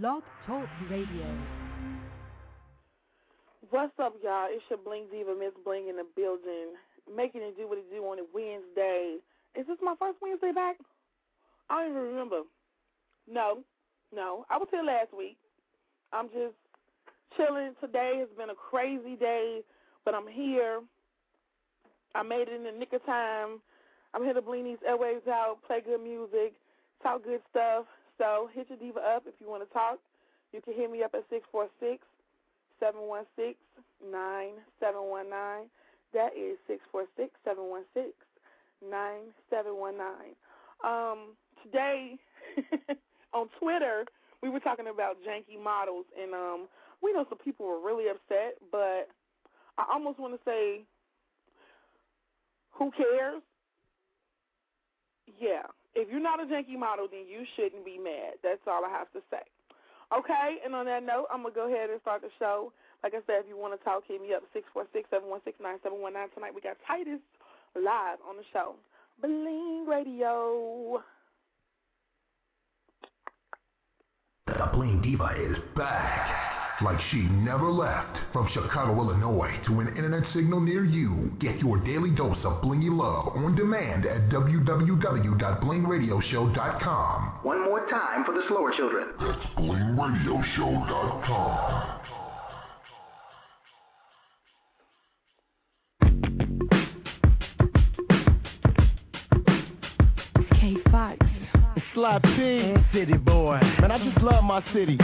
Blog Talk Radio. What's up, y'all? It's your Bling Diva, Miss Bling in the building, making it do what it do on a Wednesday. Is this my first Wednesday back? I don't even remember. No, no. I was here last week. I'm just chilling. Today has been a crazy day, but I'm here. I made it in the nick of time. I'm here to bling these airwaves out, play good music, talk good stuff. So hit your diva up if you want to talk. You can hit me up at 646 716 9719. That is 646 716 9719. Um, today on Twitter, we were talking about janky models, and um, we know some people were really upset, but I almost want to say, who cares? Yeah, if you're not a janky model, then you shouldn't be mad. That's all I have to say. Okay, and on that note, I'm going to go ahead and start the show. Like I said, if you want to talk, hit me up, 646 716 9719. Tonight we got Titus live on the show. Bling Radio. The Bling Diva is back. Like she never left. From Chicago, Illinois to an internet signal near you. Get your daily dose of blingy love on demand at www.blingradioshow.com. One more time for the slower children. That's blingradioshow.com. K5. Sly P, city boy. Man, I just love my city.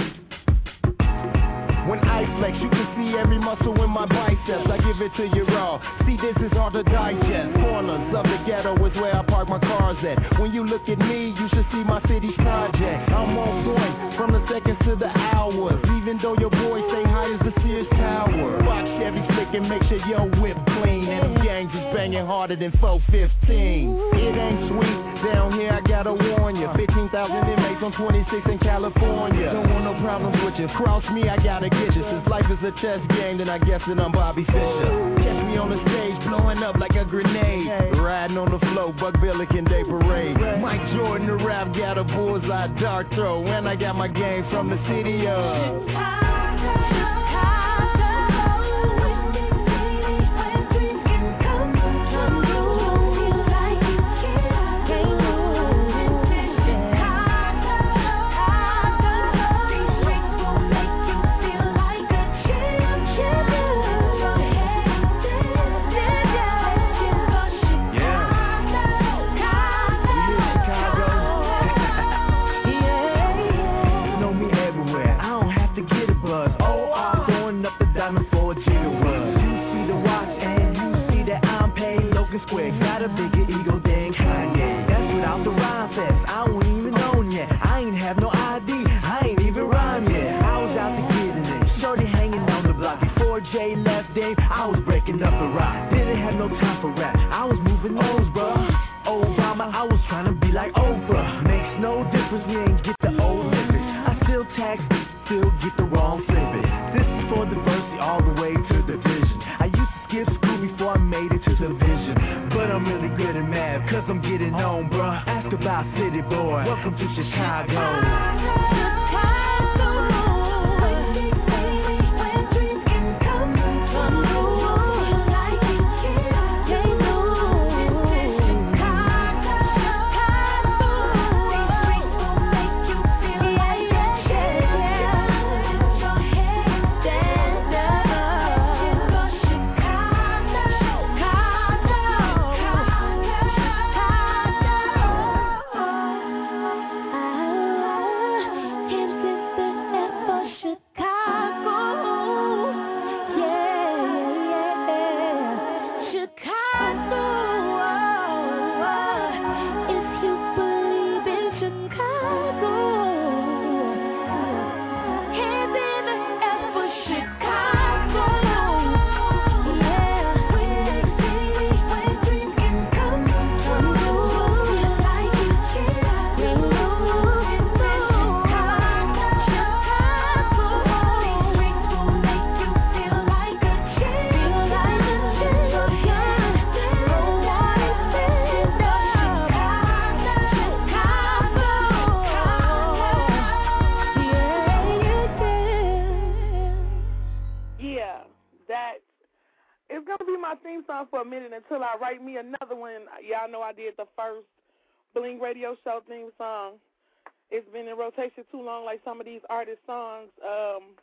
When I flex, you can see every muscle in my biceps. I give it to you raw. See, this is hard to digest. Corners of the ghetto is where I park my cars at. When you look at me, you should see my city's project. I'm on point from the seconds to the hours. Even though your boy stay high as the Sears Tower. Watch every flick and make sure your whip clean. And gangs is banging harder than 415. It ain't sweet. Down here, I gotta warn you. 15,000 inmates on 26 in California. Don't want no problems with you. Cross me, I gotta get you. Since life is a chess game, then I guess that I'm Bobby Fischer. Catch me on the stage, blowing up like a grenade. Riding on the floor, Bud Billiken Day Parade. Mike Jordan, the rap, got a bullseye dart throw. And I got my game from the city of. Bling Radio Show theme song. It's been in rotation too long, like some of these artist songs. Um,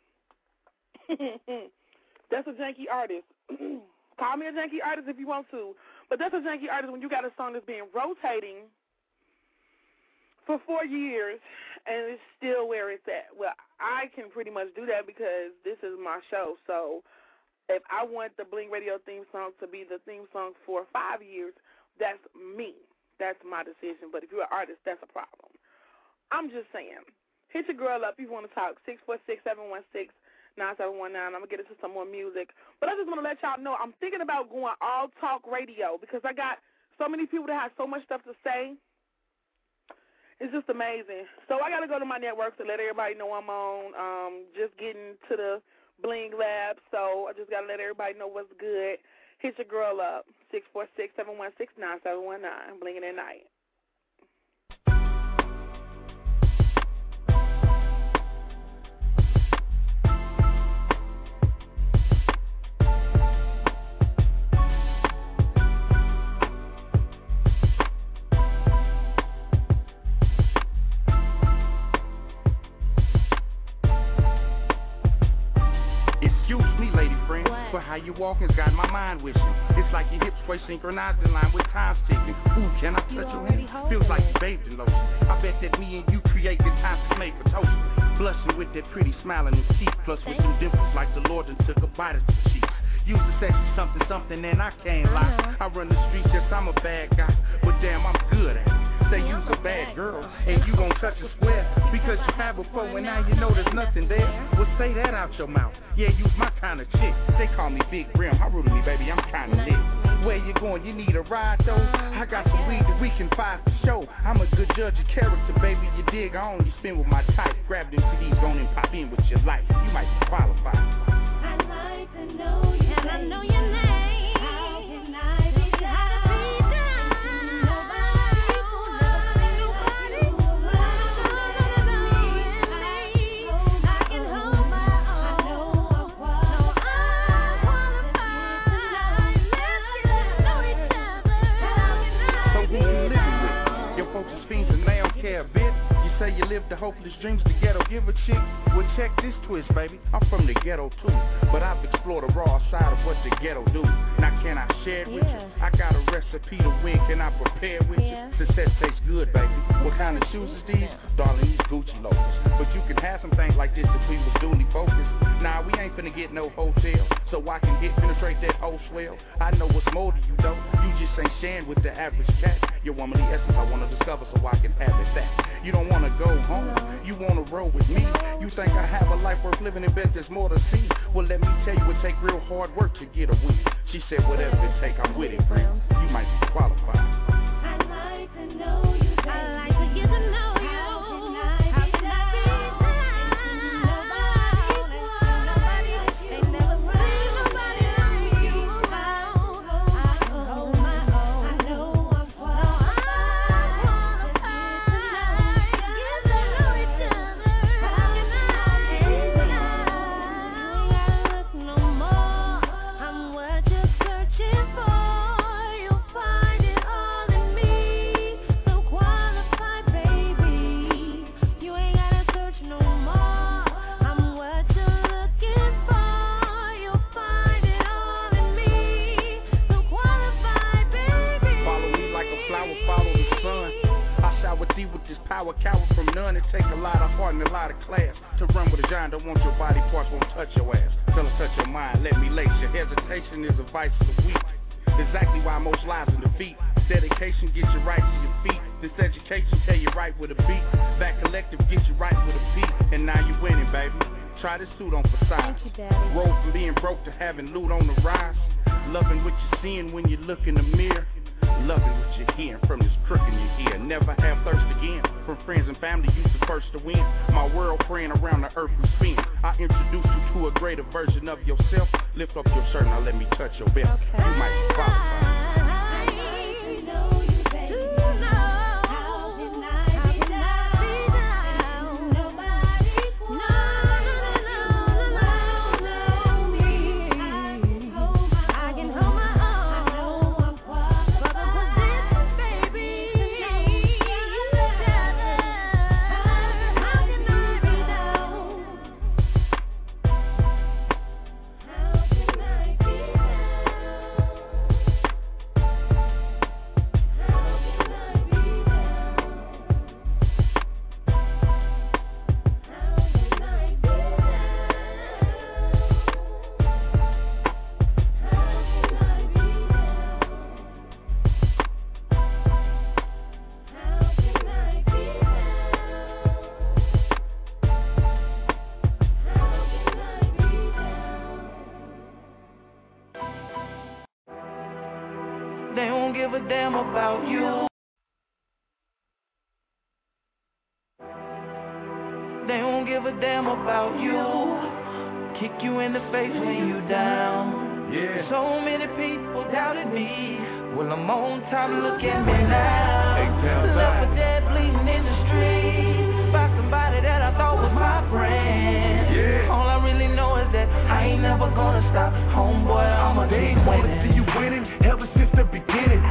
that's a janky artist. Call me a janky artist if you want to, but that's a janky artist when you got a song that's being rotating for four years and it's still where it's at. Well, I can pretty much do that because this is my show. So if I want the Bling Radio theme song to be the theme song for five years, that's me. That's my decision. But if you're an artist, that's a problem. I'm just saying. Hit your girl up if you want to talk. Six four six seven one six nine seven one nine. I'm gonna get into some more music. But I just want to let y'all know I'm thinking about going all talk radio because I got so many people that have so much stuff to say it's just amazing. So I got to go to my network to let everybody know I'm on. Um, just getting to the Bling Lab, so I just got to let everybody know what's good. Hit your girl up six four six seven one six nine seven one nine. Blinging at night. You walking's got my mind wishing. It's like your hips way synchronized in line with time ticking. Ooh, can I touch you your hand? Feels like you bathed in lotion. I bet that me and you create good times to make a toast. Blushing with that pretty smile the teeth, plus with some dimples like the Lord and took a bite of the cheeks. Used to say something, something, and I can't lie. I run the streets, yes, I'm a bad guy, but damn, I'm good at it say you's a bad girl and you gon' touch a square because you had before and now you know there's nothing there. Well, say that out your mouth. Yeah, you's my kind of chick. They call me Big Brim. How rude of me, baby? I'm kinda lit. Where you going? You need a ride though? I got some weed that we can find for show. I'm a good judge of character, baby. You dig? I only spin with my type. Grab them CDs, go and pop in with your life. You might be qualified. I'd like to know you, and I know your say you live the hopeless dreams the ghetto give a chick. Well, check this twist, baby. I'm from the ghetto too, but I've explored the raw side of what the ghetto do. Now, can I share it with yeah. you? I got a recipe to win. Can I prepare with yeah. you? Success tastes good, baby. What kind of shoes is these? Darling, these Gucci loafers. But you can have some things like this if we was duly focused. Nah, we ain't finna get no hotel, so I can get penetrate that old swell. I know what's more to you though. You just ain't sharing with the average cat. Your womanly essence I wanna discover, so I can have it back. You don't wanna go home, you wanna roll with me. You think I have a life worth living and bet there's more to see. Well, let me tell you, it take real hard work to get a win. She said, whatever it take, I'm with it, friend. You might be qualified. never gonna stop. Homeboy, I'm a day winning. See you winning ever since the beginning.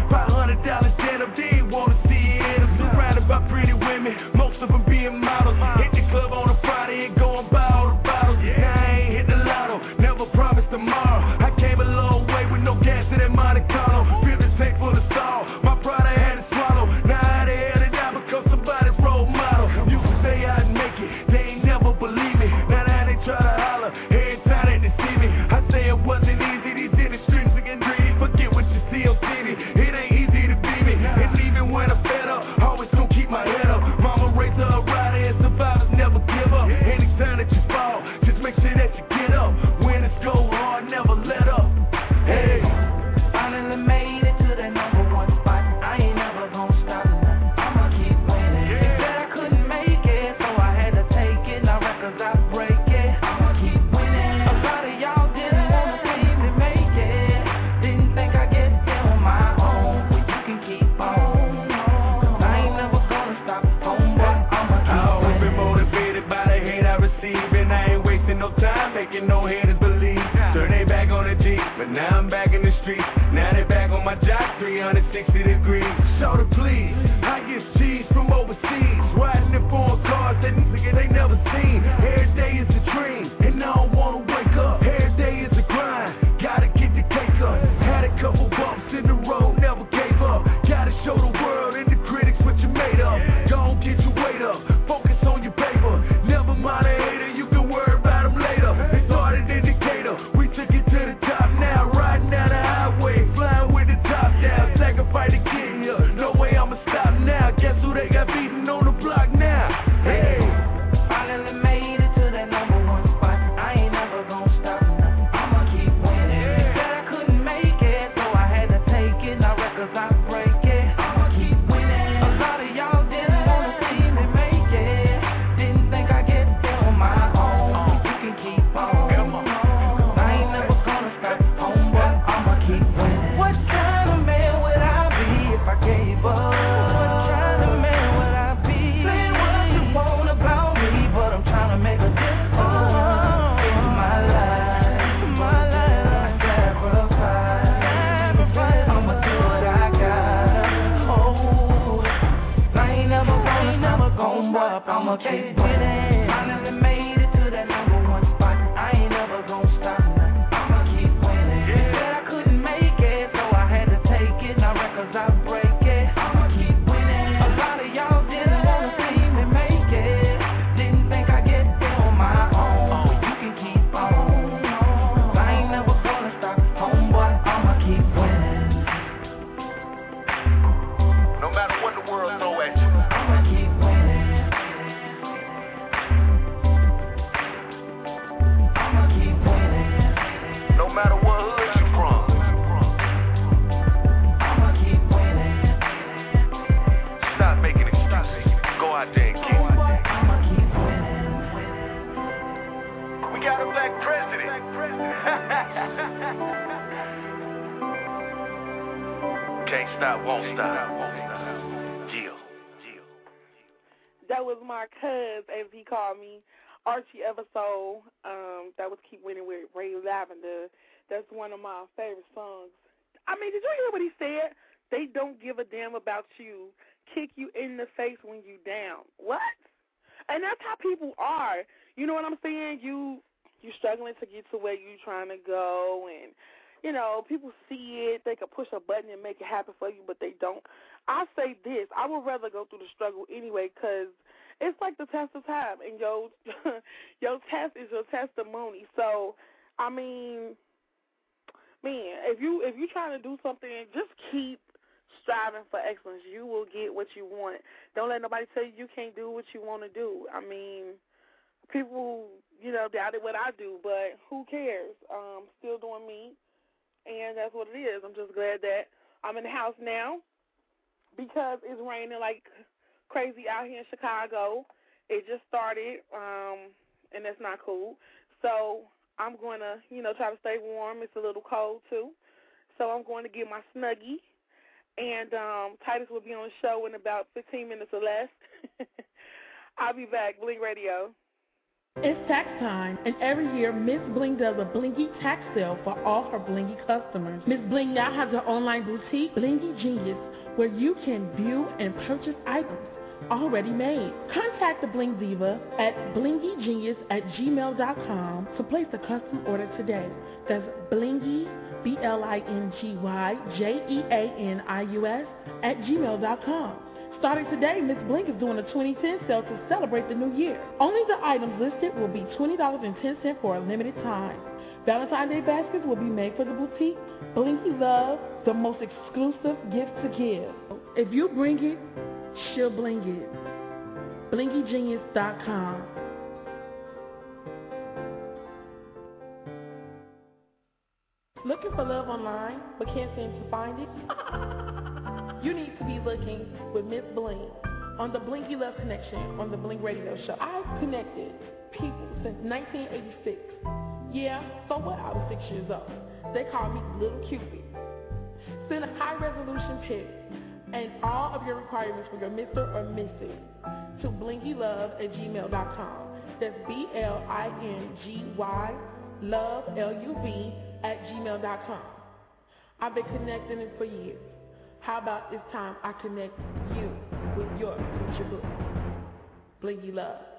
Lavender. That's one of my favorite songs. I mean, did you hear what he said? They don't give a damn about you. Kick you in the face when you down. What? And that's how people are. You know what I'm saying? You you struggling to get to where you trying to go and you know, people see it, they can push a button and make it happen for you, but they don't. I say this, I would rather go through the struggle anyway cuz it's like the test of time and your your test is your testimony. So I mean, man, if you if you trying to do something, just keep striving for excellence. You will get what you want. Don't let nobody tell you you can't do what you want to do. I mean, people, you know, doubted what I do, but who cares? Um, still doing me, and that's what it is. I'm just glad that I'm in the house now because it's raining like crazy out here in Chicago. It just started, um, and that's not cool. So I'm going to, you know, try to stay warm. It's a little cold too. So I'm going to get my snuggie. And um, Titus will be on the show in about 15 minutes or less. I'll be back. Bling Radio. It's tax time, and every year Miss Bling does a Blingy tax sale for all her Blingy customers. Miss Bling now has her online boutique, Blingy Jeanius, where you can view and purchase items already made. Contact the Bling Diva at blingyjeanius at gmail.com to place a custom order today. That's blingy, B-L-I-N-G-Y-J-E-A-N-I-U-S at gmail.com. Starting today, Miss Bling is doing a 2010 sale to celebrate the new year. Only the items listed will be $20.10 for a limited time. Valentine's Day baskets will be made for the boutique. Blingy Love, the most exclusive gift to give. If you bring it, She'll bling it. BlingyJeanius.com. Looking for love online but can't seem to find it? you need to be looking with Miss Bling on the Blingy Love Connection on the Bling Radio Show. I've connected people since 1986. Yeah, so what? I was six years old. They call me Little Cupid. Send high resolution pic and all of your requirements for your Mr. or Mrs. to blingylove at gmail.com. That's B L I N G Y love L U V at gmail.com. I've been connecting it for years. How about this time I connect you with your future boo? Blingy love.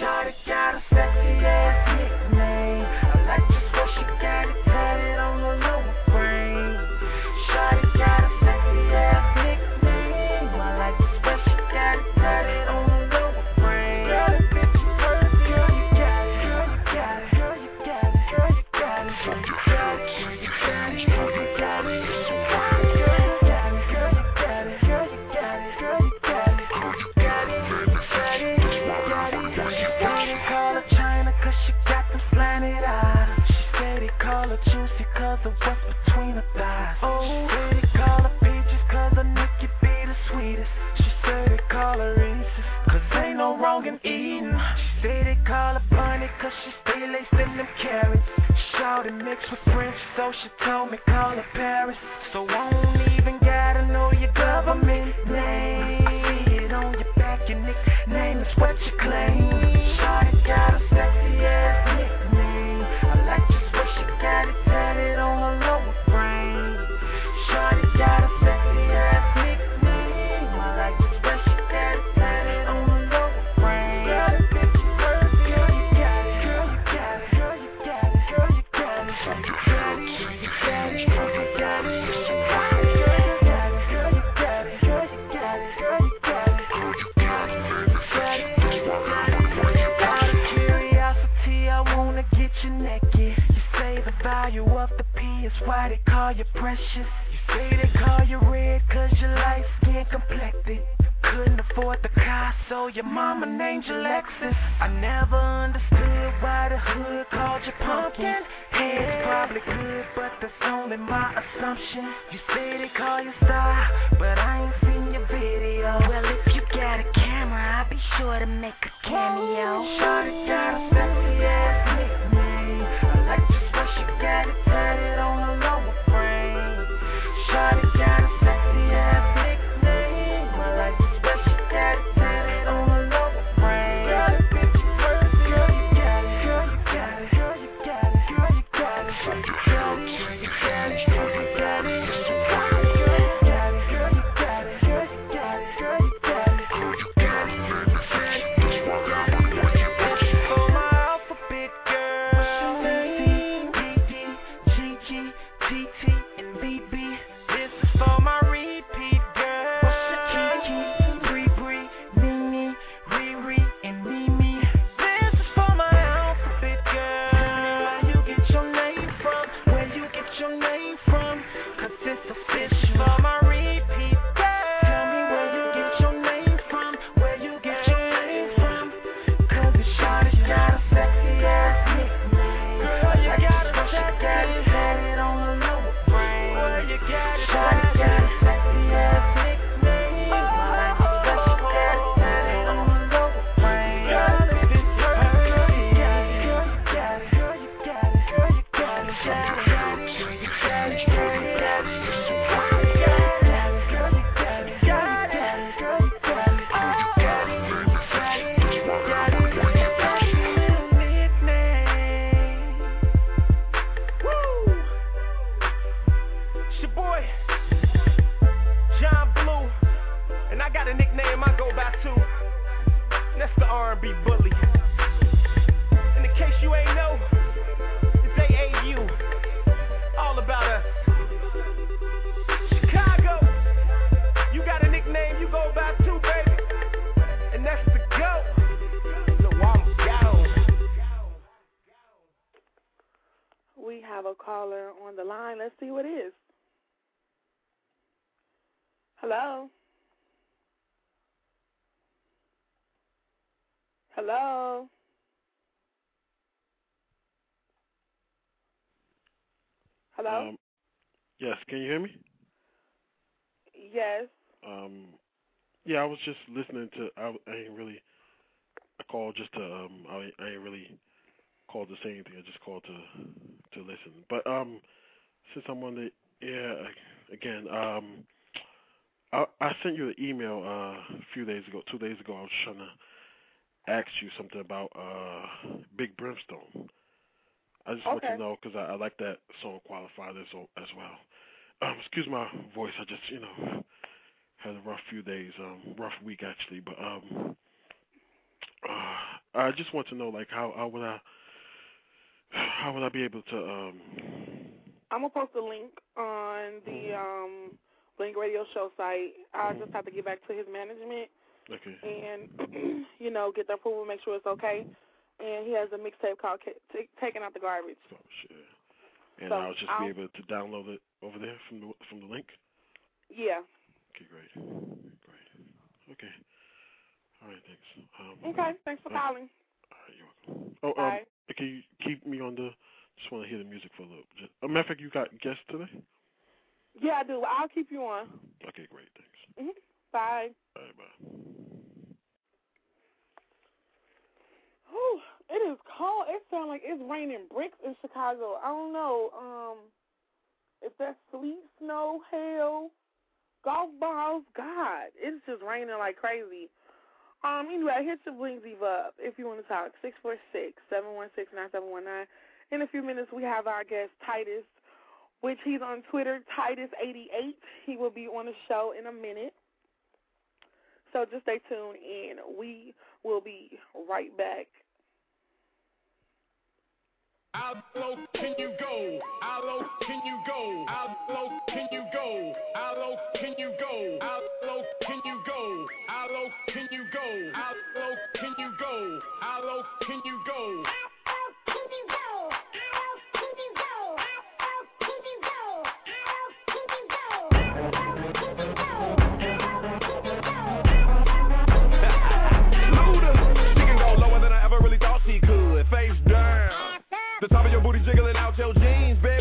Shawty got a sexy ass. mixed with French, so she told me call her Paris. So I why they call you precious. You say they call you red cause your light skin complected. Couldn't afford the car, so your mama named you Lexus. I never understood why the hood called you pumpkin. Head's probably good, but that's only my assumption. You say they call you star, but I ain't seen your video. Well, if you got a camera, I'll be sure to make a cameo. Shorty got a sexy ass nickname. I like just what she got it tatted yeah, I was just listening to. I, I ain't really. I called just to. Um, I, I ain't really called to say anything. I just called to to listen. But um, since I'm on the air again, um, I I sent you an email uh, a few days ago, two days ago. I was trying to ask you something about uh, Big Brimstone. I just want to know because I, I like that song qualified as as well. Um, excuse my voice. I just you know had a rough few days, um, rough week actually. But um, uh, I just want to know like how how would I how would I be able to um I'm gonna post a link on the um Bling Radio Show site. I just have to get back to his management okay and you know get the approval, make sure it's okay. And he has a mixtape called T- "Taking Out the Garbage." oh shit and So, I'll just I'll- be able to download it over there from the from the link. Yeah. Okay, great, great. Okay, all right, thanks. Um, Okay. Thanks for uh, calling. All right, you're welcome. Oh, um, Bye. can you keep me on the? Just want to hear the music for a little. Just, a matter of fact, you got guests today. Yeah, I do. I'll keep you on. Okay, great, thanks. hmm Bye. All right, bye. Whew, it is cold. It sounds like it's raining bricks in Chicago. I don't know um, if that's sleet, snow, hail, golf balls. God, it's just raining like crazy. Um, anyway, hit your bling diva up if you want to talk. Six four six seven one six nine seven one nine. In a few minutes, we have our guest Titus, which he's on Twitter, Titus88. He will be on the show in a minute. So just stay tuned, and we will be right back. How low can you go? How low can you go? How low can you go? How low can you go? How low can you go? How low can you go? How low can you go? How low can you go? The top of your booty jiggling out your jeans, baby.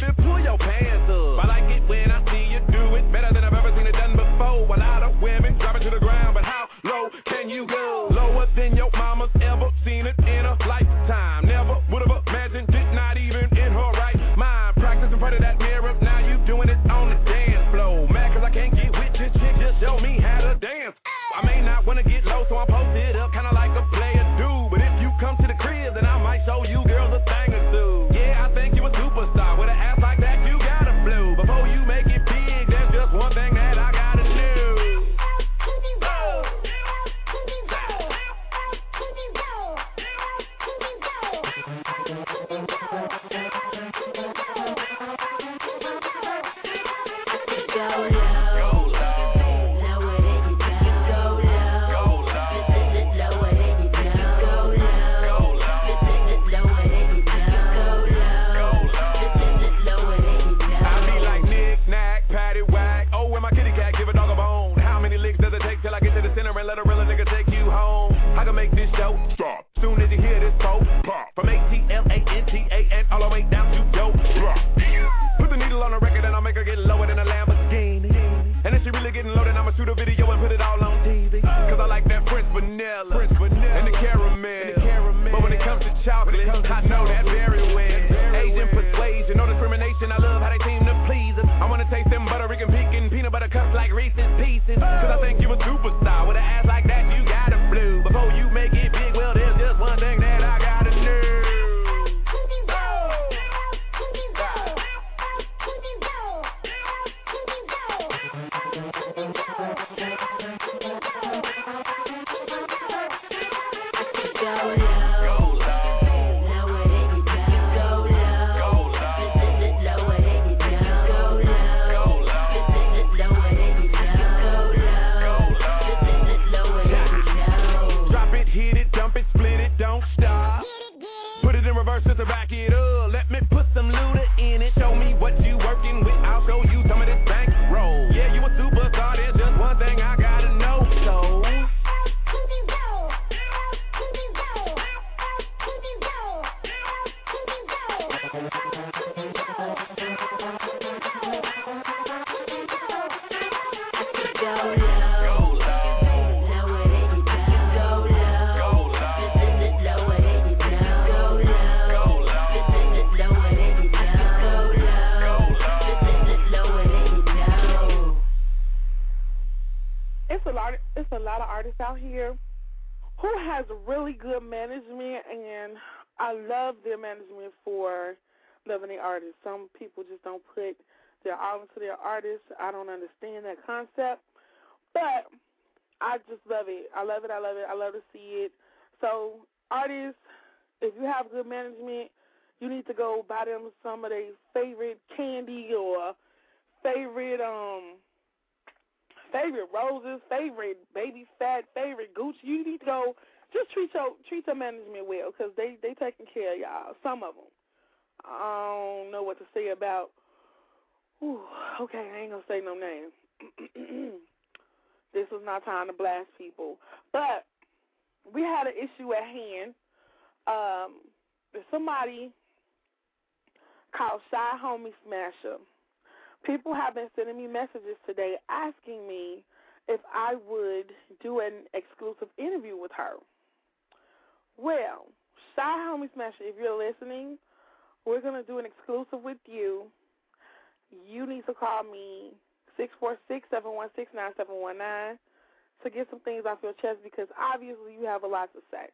I don't understand that concept, but I just love it. I love it. I love it. I love to see it. So artists, if you have good management, you need to go buy them some of their favorite candy or favorite um favorite roses, favorite baby fat, favorite Gucci. You need to go just treat your treat your management well because they they taking care of y'all. Some of them. I don't know what to say about. Whew, okay, I ain't gonna say no name. this is not time to blast people, but we had an issue at hand. Um, somebody called Shy Homie Smasher. People have been sending me messages today asking me if I would do an exclusive interview with her. Well, Shy Homie Smasher, if you're listening, we're going to do an exclusive with you. You need to call me six four six seven one six nine seven one nine to get some things off your chest because obviously you have a lot to say.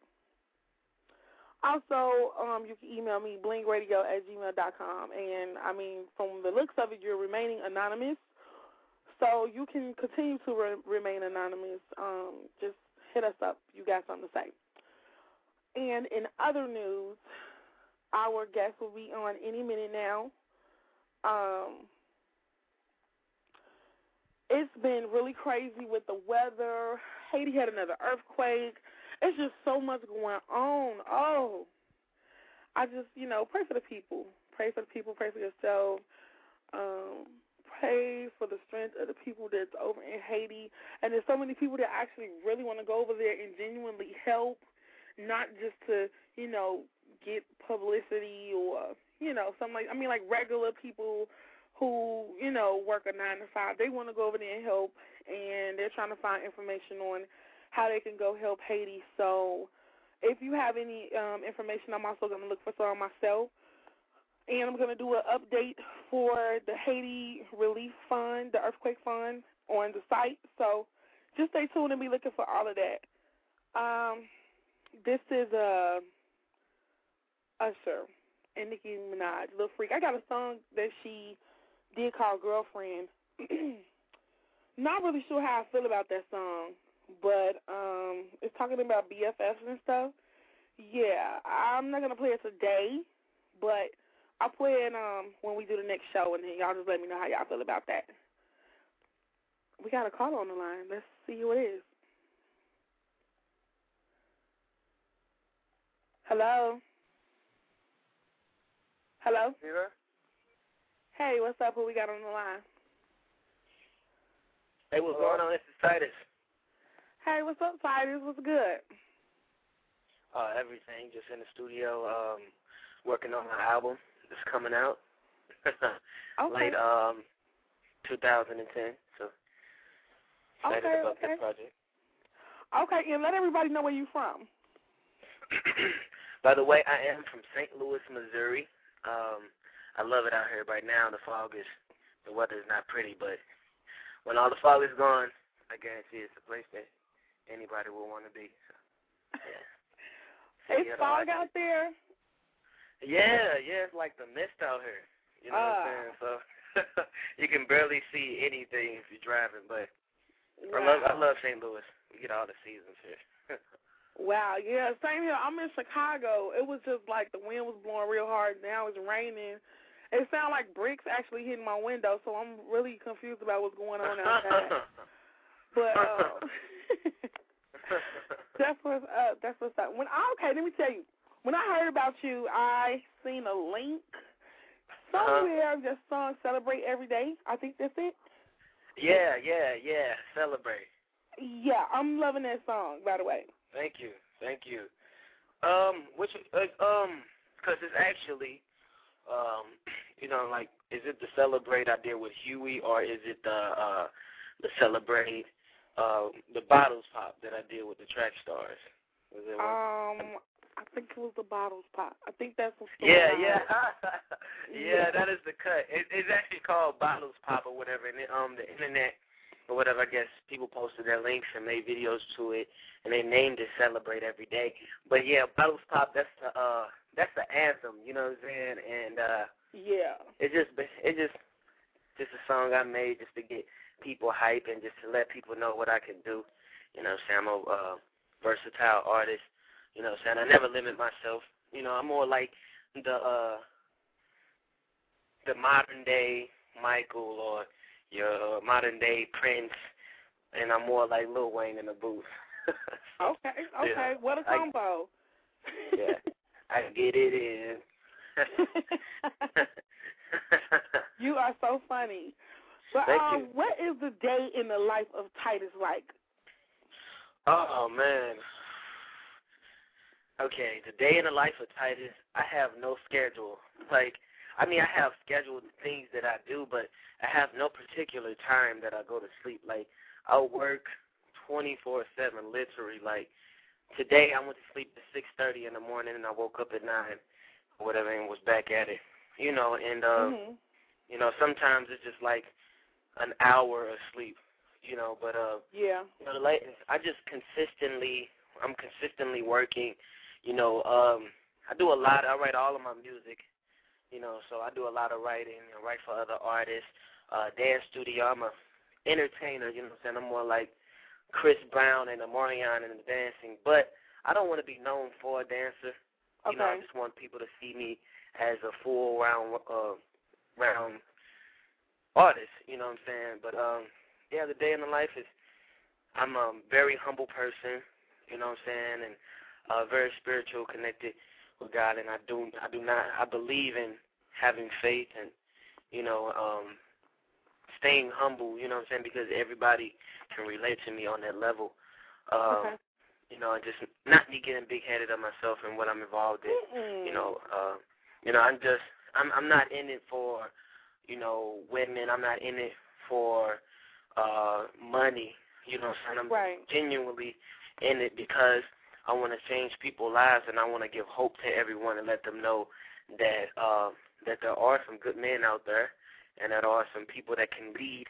Also, um, you can email me blingradio at gmail dot com, and I mean, from the looks of it, you're remaining anonymous, so you can continue to re- remain anonymous. Um, just hit us up. You got something to say. And in other news, our guest will be on any minute now. Um, it's been really crazy with the weather. Haiti had another earthquake. It's just so much going on. Oh, I just, you know, pray for the people. Pray for the people. Pray for yourself. Um, pray for the strength of the people that's over in Haiti. And there's so many people that actually really want to go over there and genuinely help, not just to, you know, get publicity or, you know, something like, I mean, like regular people who, you know, work a nine to five. They want to go over there and help, and they're trying to find information on how they can go help Haiti. So if you have any um, information, I'm also going to look for some myself. And I'm going to do an update for the Haiti Relief Fund, the Earthquake Fund, on the site. So just stay tuned and be looking for all of that. Um, this is uh, Usher and Nicki Minaj, Little Freak. I got a song that she did called Girlfriend. Not really sure how I feel about that song but um, it's talking about BFFs and stuff. Yeah, I'm not gonna play it today, but I'll play it um when we do the next show, and then y'all just let me know how y'all feel about that. We got a call on the line. Let's see who it is. Hello. Hello. Yeah. Hey, what's up? Who we got on the line? Hey, what's going on? This is Titus. Hey, what's up, Titus? What's good? Uh, everything. Just in the studio, um, working on my album that's coming out. okay. Late um, 2010. So excited okay, about okay. that project. Okay, and let everybody know where you're from. By the way, I am from St. Louis, Missouri. Um, I love it out here right now. The fog is, the weather is not pretty, but when all the fog is gone, I guarantee it's a place that anybody will want to be. So, yeah. It's fog out there. Yeah, yeah, it's like the mist out here. You know what I'm Ah. saying? So you can barely see anything if you're driving, but I love I love St. Louis. We get all the seasons here. Wow, yeah, same here. I'm in Chicago. It was just like the wind was blowing real hard. Now it's raining. It sounded like bricks actually hitting my window, so I'm really confused about what's going on outside. but uh, that's what's up. That's what's up. When I, okay, let me tell you. When I heard about you, I seen a link somewhere of your song "Celebrate Every Day." I think that's it. yeah, yeah, yeah. Celebrate. Yeah, I'm loving that song. By the way. Thank you, thank you. Um, which uh, um, because it's actually, um, you know, like, is it the celebrate I did with Huey, or is it the uh, the celebrate, uh, the bottles pop that I did with the track stars? Was it one? Um, I think it was the bottles pop. I think that's what. Yeah, yeah, yeah. That is the cut. It, it's actually called Bottles Pop or whatever, and it, um, the internet or whatever. I guess people posted their links and made videos to it, and they named it "Celebrate Every Day." But yeah, Bottles Pop. That's the uh, that's the anthem. You know what I'm saying? And uh, yeah, it just it just just a song I made just to get people hype and just to let people know what I can do. You know, what I'm saying I'm a uh, versatile artist. You know, what I'm saying I never limit myself. You know, I'm more like the uh the modern day Michael or your modern day Prince, and I'm more like Lil Wayne in the booth. okay, okay, yeah, what a combo. I, yeah, I get it in. you are so funny. But Thank um, you. what is the day in the life of Titus like? Oh man. Okay, the day in the life of Titus, I have no schedule. Like, I mean, I have scheduled things that I do, but I have no particular time that I go to sleep. Like, I'll work 24/7, literally. Like, today I went to sleep at 6:30 in the morning, and I woke up at nine, or whatever, and was back at it. You know, and uh, mm-hmm. you know, sometimes it's just like an hour of sleep. You know, but uh, yeah, you know, the late, I just consistently, I'm consistently working. You know, um, I do a lot. I write all of my music. You know, so I do a lot of writing. I write for other artists. Uh, dance studio. I'm a entertainer. You know what I'm saying? I'm more like Chris Brown and Omarion in the dancing. But I don't want to be known for a dancer. Okay. You know, I just want people to see me as a full round, uh, round artist. You know what I'm saying? But um, yeah, the day in the life is. I'm a very humble person. You know what I'm saying? And uh, very spiritual, connected with God, and I do I do not I believe in having faith and you know um, staying humble. You know what I'm saying? Because everybody can relate to me on that level. Um, okay. You know, and just not me getting big headed on myself and what I'm involved in. Mm-mm. You know, uh, you know I'm just I'm I'm not in it for you know women. I'm not in it for uh money. You know, what I'm saying I'm right. genuinely in it because I want to change people's lives, and I want to give hope to everyone and let them know that uh, that there are some good men out there, and that there are some people that can lead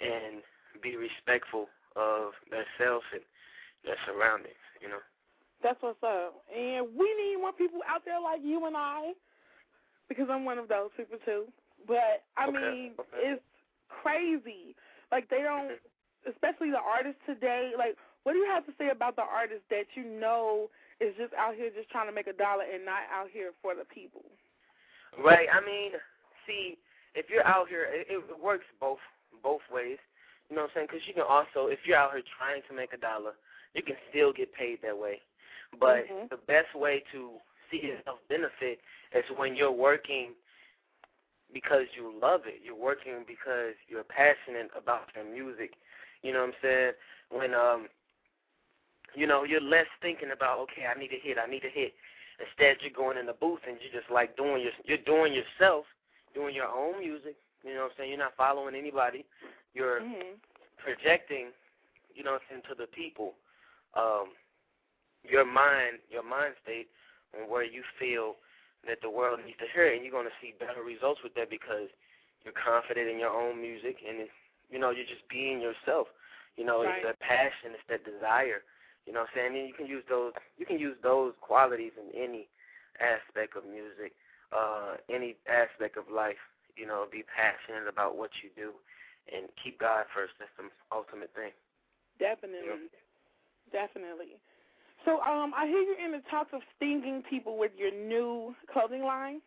and be respectful of themselves and their surroundings. You know. That's what's up. And we need more people out there like you and I, because I'm one of those people too. But I Okay, mean, okay. it's crazy. Like they don't, especially the artists today. Like, what do you have to say about the artist that you know is just out here just trying to make a dollar and not out here for the people? Right. I mean, see, if you're out here, it, it works both both ways. You know what I'm saying? Because you can also, if you're out here trying to make a dollar, you can still get paid that way. But Mhm. the best way to see yourself benefit is when you're working because you love it. You're working because you're passionate about your music. You know what I'm saying? When um, you know, you're less thinking about okay, I need a hit, I need a hit. Instead, you're going in the booth and you're just like doing your, you're doing yourself, doing your own music. You know what I'm saying? You're not following anybody. You're Mhm. projecting, you know, what I'm saying, to the people, um, your mind, your mind state, and where you feel that the world needs to hear, it, and you're going to see better results with that because you're confident in your own music, and it's, you know, you're just being yourself. You know, Right. it's that passion, it's that desire. You know what I'm saying? And you can use those, you can use those qualities in any aspect of music, uh, any aspect of life. You know, be passionate about what you do, and keep God first. That's the ultimate thing. Definitely, definitely. So, um, I hear you're in the talks of stinging people with your new clothing line.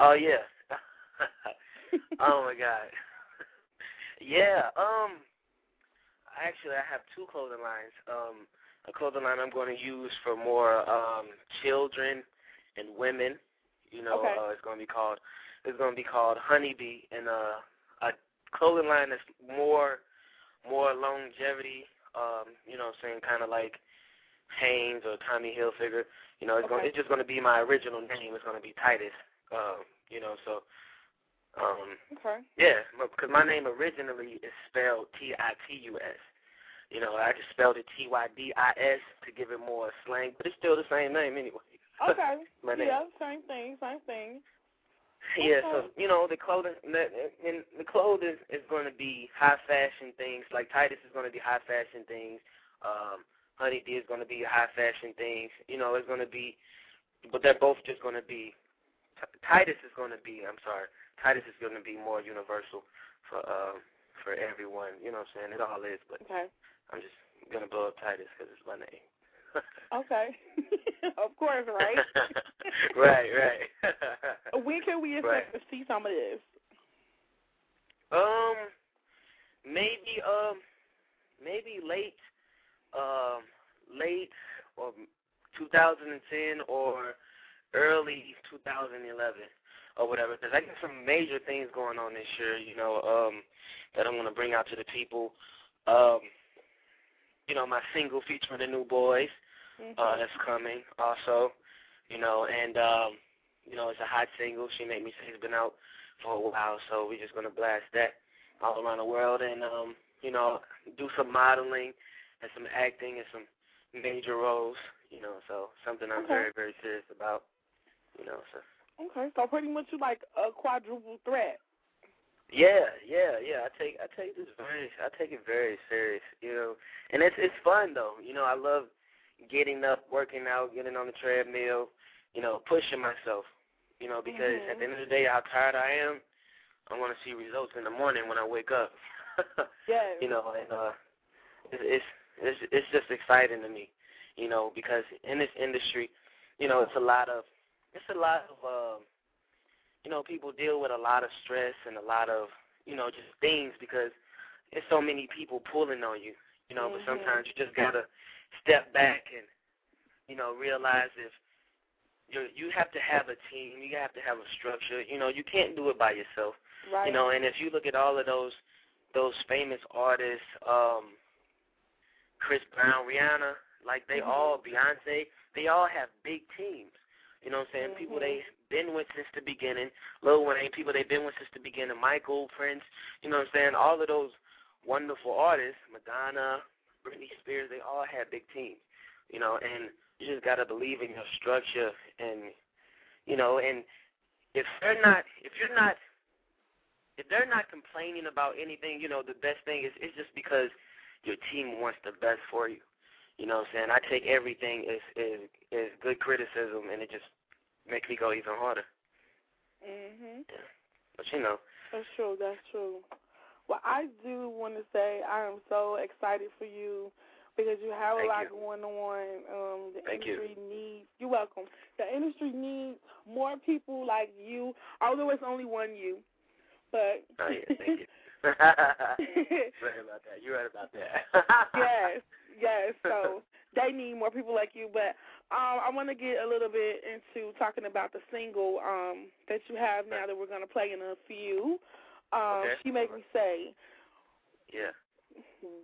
Oh yeah. oh my God. yeah. Um. Actually, I have two clothing lines. Um, a clothing line I'm going to use for more um children and women. You know, Okay. uh, it's going to be called it's going to be called Honeybee, and uh, a clothing line that's more more longevity. Um, you know, what I'm saying kind of like Hanes or Tommy Hilfiger. You know, it's going it's just going to be my original name. It's going to be Titus. Um, you know, so um, Okay. yeah, because my name originally is spelled T I T U S. You know, I just spelled it T Y D I S to give it more slang, but it's still the same name anyway. Okay. My name. yeah, same thing, same thing. Yeah, so you know the clothing, the, and the clothing is going to be high fashion things. Like Titus is going to be high fashion things. Um, Honey D is going to be high fashion things. You know, it's going to be, but they're both just going to be. Titus is going to be. I'm sorry, Titus is going to be more universal for um for everyone. You know what I'm saying? It all is, but Okay. I'm just gonna blow up Titus because it's my name. Okay. of course, right? right, right. when can we expect Right. to see some of this? Um, maybe um, maybe late, um, late or 2010 or early 2011 or whatever. Because I got some major things going on this year, you know, um, that I'm gonna bring out to the people. Um, you know, my single featuring the New Boyz uh, that's coming also. You know, and um, you know, it's a hot single. She made me say it's been out for a while, so we're just gonna blast that all around the world and um, you know, do some modeling and some acting and some major roles, you know, so something I'm Okay. very, very serious about. You know, so Okay, so pretty much you like a quadruple threat. Yeah, yeah, yeah. I take I take this very I take it very serious, you know. And it's it's fun though. You know, I love getting up, working out, getting on the treadmill, you know, pushing myself. You know, because at the end of the day how tired I am, I wanna see results in the morning when I wake up. Yeah. you know, and uh it's it's it's it's just exciting to me, you know, because in this industry, you know, it's a lot of it's a lot of um you know, people deal with a lot of stress and a lot of, you know, just things because there's so many people pulling on you, you know, but sometimes you just gotta step back and, you know, realize if you you have to have a team, you have to have a structure, you know, you can't do it by yourself. Right. You know, and if you look at all of those those famous artists, um, Chris Brown, Rihanna, like they all Beyonce, they all have big teams. You know what I'm saying? Mm-hmm. People they've been with since the beginning. Lil Wayne, people they've been with since the beginning. Michael, Prince, you know what I'm saying? All of those wonderful artists, Madonna, Britney Spears, they all have big teams. You know, and you just gotta believe in your structure and you know, and if they're not if you're not if they're not complaining about anything, you know, the best thing is it's just because your team wants the best for you. You know what I'm saying? I take everything as as as good criticism and it just makes me go even harder. Mhm. But you know, That's true. That's true. Well, I do want to say I am so excited for you because you have a lot you. going on. Um, the Thank you. industry needs. You're welcome. The industry needs more people like you. Although it's only one you, but oh yeah, thank you. right about that. You're right about that. yes, yes. So they need more people like you. But um, I want to get a little bit into talking about the single um, that you have now that we're going to play in a few. Um, Okay. She made me say, Yeah.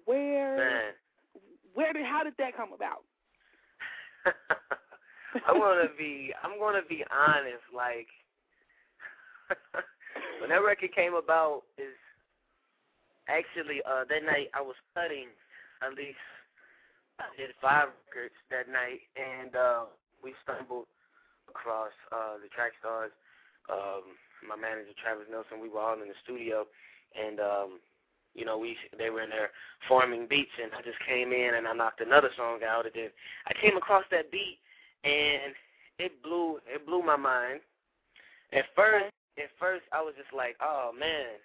where, Man. where did, how did that come about? I'm gonna be I'm gonna be honest, like when that record came about is actually uh that night I was studying at least did five records that night and uh we stumbled across uh the track stars, um, my manager Travis Nelson, we were all in the studio and um you know, we they were in there forming beats and I just came in and I knocked another song out and then I came across that beat and it blew it blew my mind. At first, at first I was just like, oh man,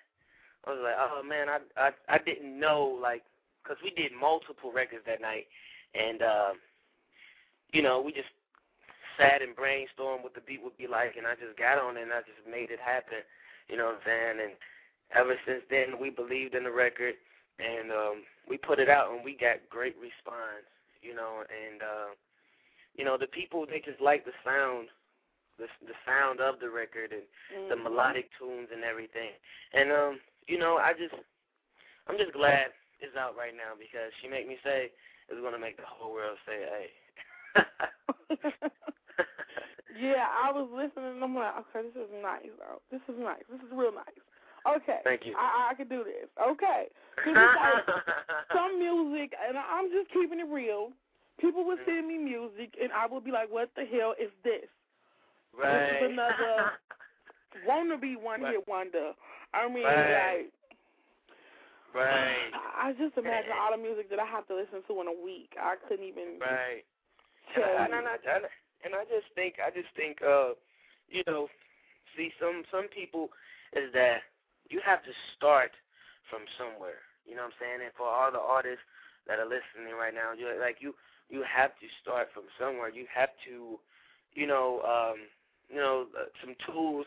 I was like, oh man, I I I didn't know like because we did multiple records that night, and uh, you know we just sat and brainstormed what the beat would be like, and I just got on it and I just made it happen. You know what I'm saying? And ever since then we believed in the record, and um, we put it out and we got great response. You know, and uh, you know the people they just like the sound the the sound of the record and the Mhm. melodic tunes and everything and um you know i just i'm just glad it's out right now because she make me say it's going to make the whole world say hey Yeah, I was listening and I'm like, okay, this is nice. though. This is nice. This is real nice. Okay. Thank you. I, I can do this. Okay. like some music, and I'm just keeping it real. People would send me music, and I would be like, what the hell is this? right This is another want to be one Right. hit wonder. I mean, Right. like, Right. I just imagine all the music that I have to listen to in a week. I couldn't even Right. tell And. I, and, I, and, I, and I just think I just think uh you know see some some people is that you have to start from somewhere. You know what I'm saying? And for all the artists that are listening right now, you like you you have to start from somewhere. You have to you know um you know uh, some tools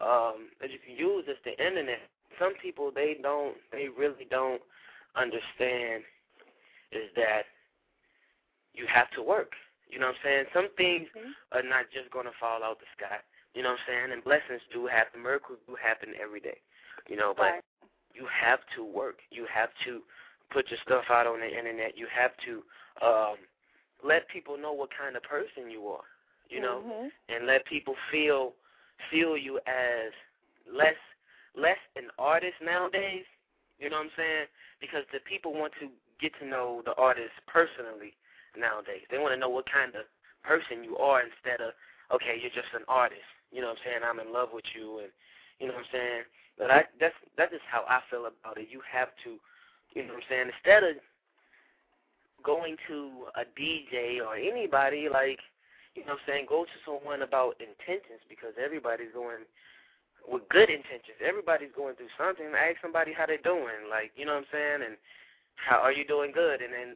um that you can use is the internet. Some people they don't they really don't understand is that you have to work. You know what I'm saying? Some things are not just going to fall out the sky. You know what I'm saying? And blessings do happen. Miracles do happen every day. You know, but Right. you have to work. You have to put your stuff out on the internet. You have to um, let people know what kind of person you are. You know, Mhm. and let people feel feel you as less less an artist nowadays. You know what I'm saying? Because the people want to get to know the artist personally nowadays. They want to know what kind of person you are instead of okay, you're just an artist. You know what I'm saying? I'm in love with you and you know what I'm saying? But I that's that's just how I feel about it. You have to you know what I'm saying, instead of going to a DJ or anybody like you know what I'm saying, go to someone about intentions because everybody's going with good intentions. Everybody's going through something. Ask somebody how they're doing, like, you know what I'm saying, and how are you doing good? And then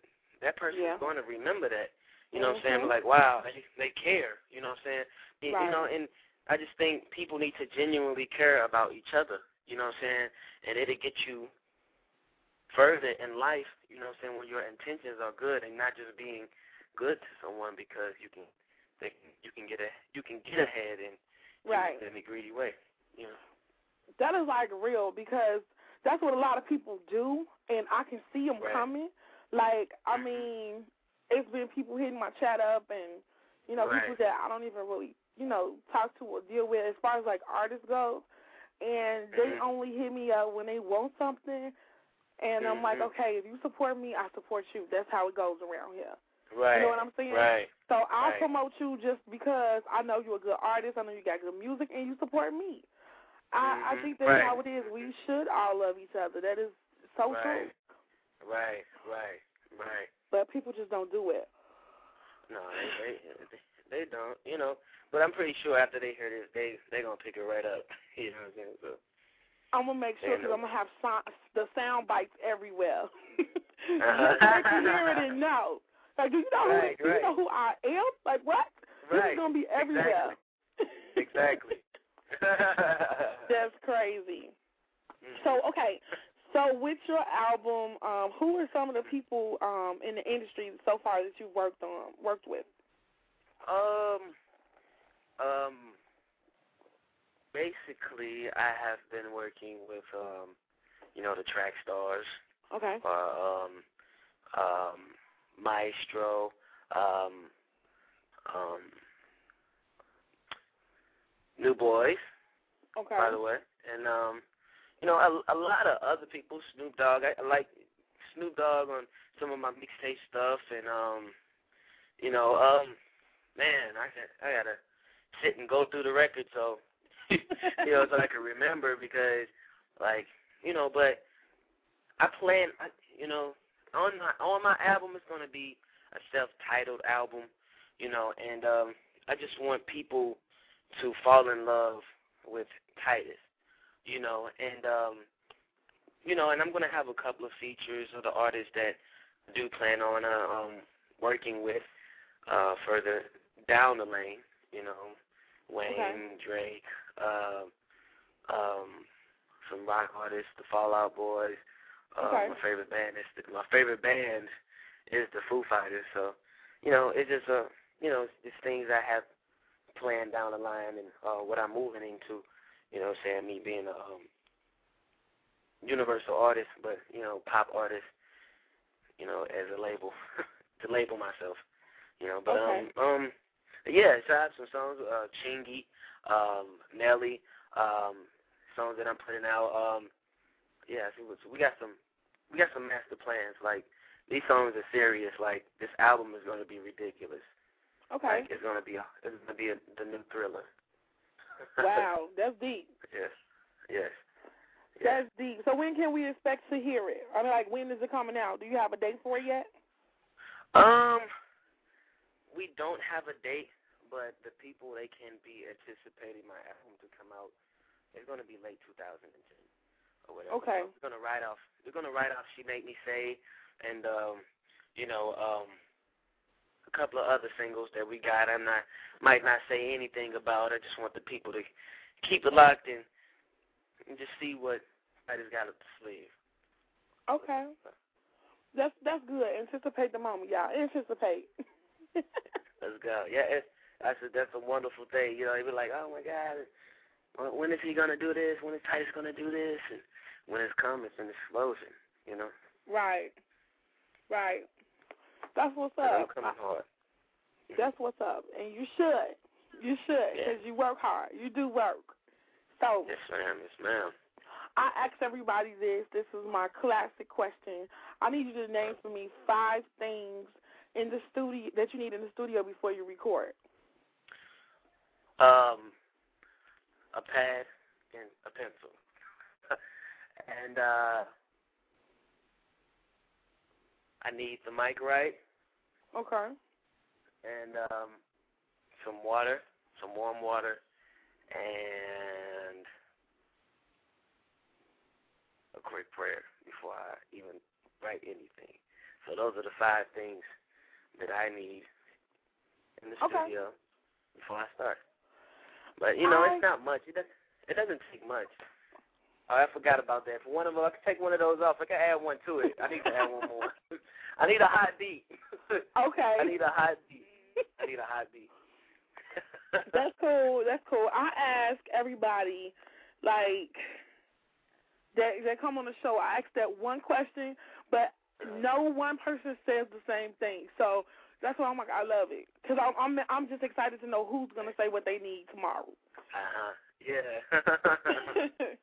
that person's Yeah. going to remember that. You know what I'm saying? Mhm. Like, wow, they, they care. You know what I'm saying? You- Right. You know, and I just think people need to genuinely care about each other. You know what I'm saying? And it'll get you further in life. You know what I'm saying? When your intentions are good and not just being good to someone because you can, they you can get a, you can get ahead in Right. in a greedy way. Know. That is like real because that's what a lot of people do, and I can see them Right. coming. Like, I mean, it's been people hitting my chat up, and you know, people that I don't even really, you know, talk to or deal with as far as like artists go, and they Mhm. only hit me up when they want something, and I'm like, Mhm. okay, if you support me, I support you. That's how it goes around here. Right. You know what I'm saying? Right. So I'll Right. promote you just because I know you're a good artist. I know you got good music, and you support me. I, I think that's Right. how it is. We should all love each other. That is so Right. true. Right. Right. Right. But people just don't do it. No, they, they they don't. You know. But I'm pretty sure after they hear this, they they gonna pick it right up. You know what I'm saying? So. I'm gonna make sure because. I'm gonna have so- the sound bites everywhere. Uh-huh. Just so they can hear it and know. Like, do you know Right, who? Do you know who I am? Like, what? This Right. is gonna be everywhere. Exactly. That's crazy. So okay, so with your album, um, who are some of the people um, in the industry so far that you've worked on, worked with? Um, um, basically, I have been working with, um, you know, the track stars, Okay. uh, um, um, Maestro, um, um, New Boyz, Okay. by the way, and um, you know, a, a lot of other people, Snoop Dogg. I, I like Snoop Dogg on some of my mixtape stuff, and um, you know, um, man, I got I gotta sit and go through the record so you know so I can remember because like you know, but I plan, I, you know, on my on my album it's gonna be a self-titled album, you know, and um, I just want people to fall in love with Titus, you know, and um, you know, and I'm gonna have a couple of features of the artists that I do plan on uh, um, working with uh, further down the lane, you know, Wayne, Okay. Drake, uh, um, some rock artists, the Fallout Boys. Uh, Okay. My favorite band is the, my favorite band is the Foo Fighters. So, you know, it's just uh, you know, it's things I have planned down the line and uh, what I'm moving into. You know, saying me being a um, universal artist, but you know, pop artist. You know, as a label to label myself. You know, but Okay. um, um, yeah, so I have some songs. Uh, Chingy, um, Nelly, um, songs that I'm putting out. Um, yeah, so we got some, we got some master plans. Like these songs are serious. Like this album is going to be ridiculous. Okay. Like it's going to be, a, it's going to be a, the new thriller. wow, that's deep. Yes. Yes. That's deep. So when can we expect to hear it? I mean, like, when is it coming out? Do you have a date for it yet? Um, we don't have a date, but the people they can be anticipating my album to come out. It's going to be late 2010 or whatever. Okay. So we're going to write off. We're going to write off. She made me say, and um, you know, um, a couple of other singles that we got. I'm not might not say anything about. I just want the people to keep it locked in and just see what I just got up the sleeve. Okay. That's that's good. Anticipate the moment, y'all. Anticipate. Let's go. Yeah, it's, that's a that's a wonderful thing. You know, you be like, oh my God, when- is he gonna do this? When is Titus gonna do this? And when it's come, it's an explosion. You know, right. Right. That's what's And I'm up. coming hard. That's what's up, and you should. You should, Yeah. because you work hard. You do work. So Yes, ma'am. Yes, ma'am. I ask everybody this. This is my classic question. I need you to name for me five things in the studio that you need in the studio before you record. Um, a pad and a pencil, and uh, I need the mic right. Okay. and um, some water, some warm water, and a quick prayer before I even write anything. So those are the five things that I need in the Okay. studio before I start. But you know, I- it's not much. It doesn't. It doesn't take much. Oh, I forgot about that. For one of them, I can take one of those off. I can add one to it. I need to add one more. I need a hot beat. Okay. I need a hot beat. I need a hot beat. That's cool. That's cool. I ask everybody, like, that that come on the show. I ask that one question, but no one person says the same thing. So that's why I'm like, I love it because I'm I'm I'm just excited to know who's gonna say what they need tomorrow. Uh huh. Yeah.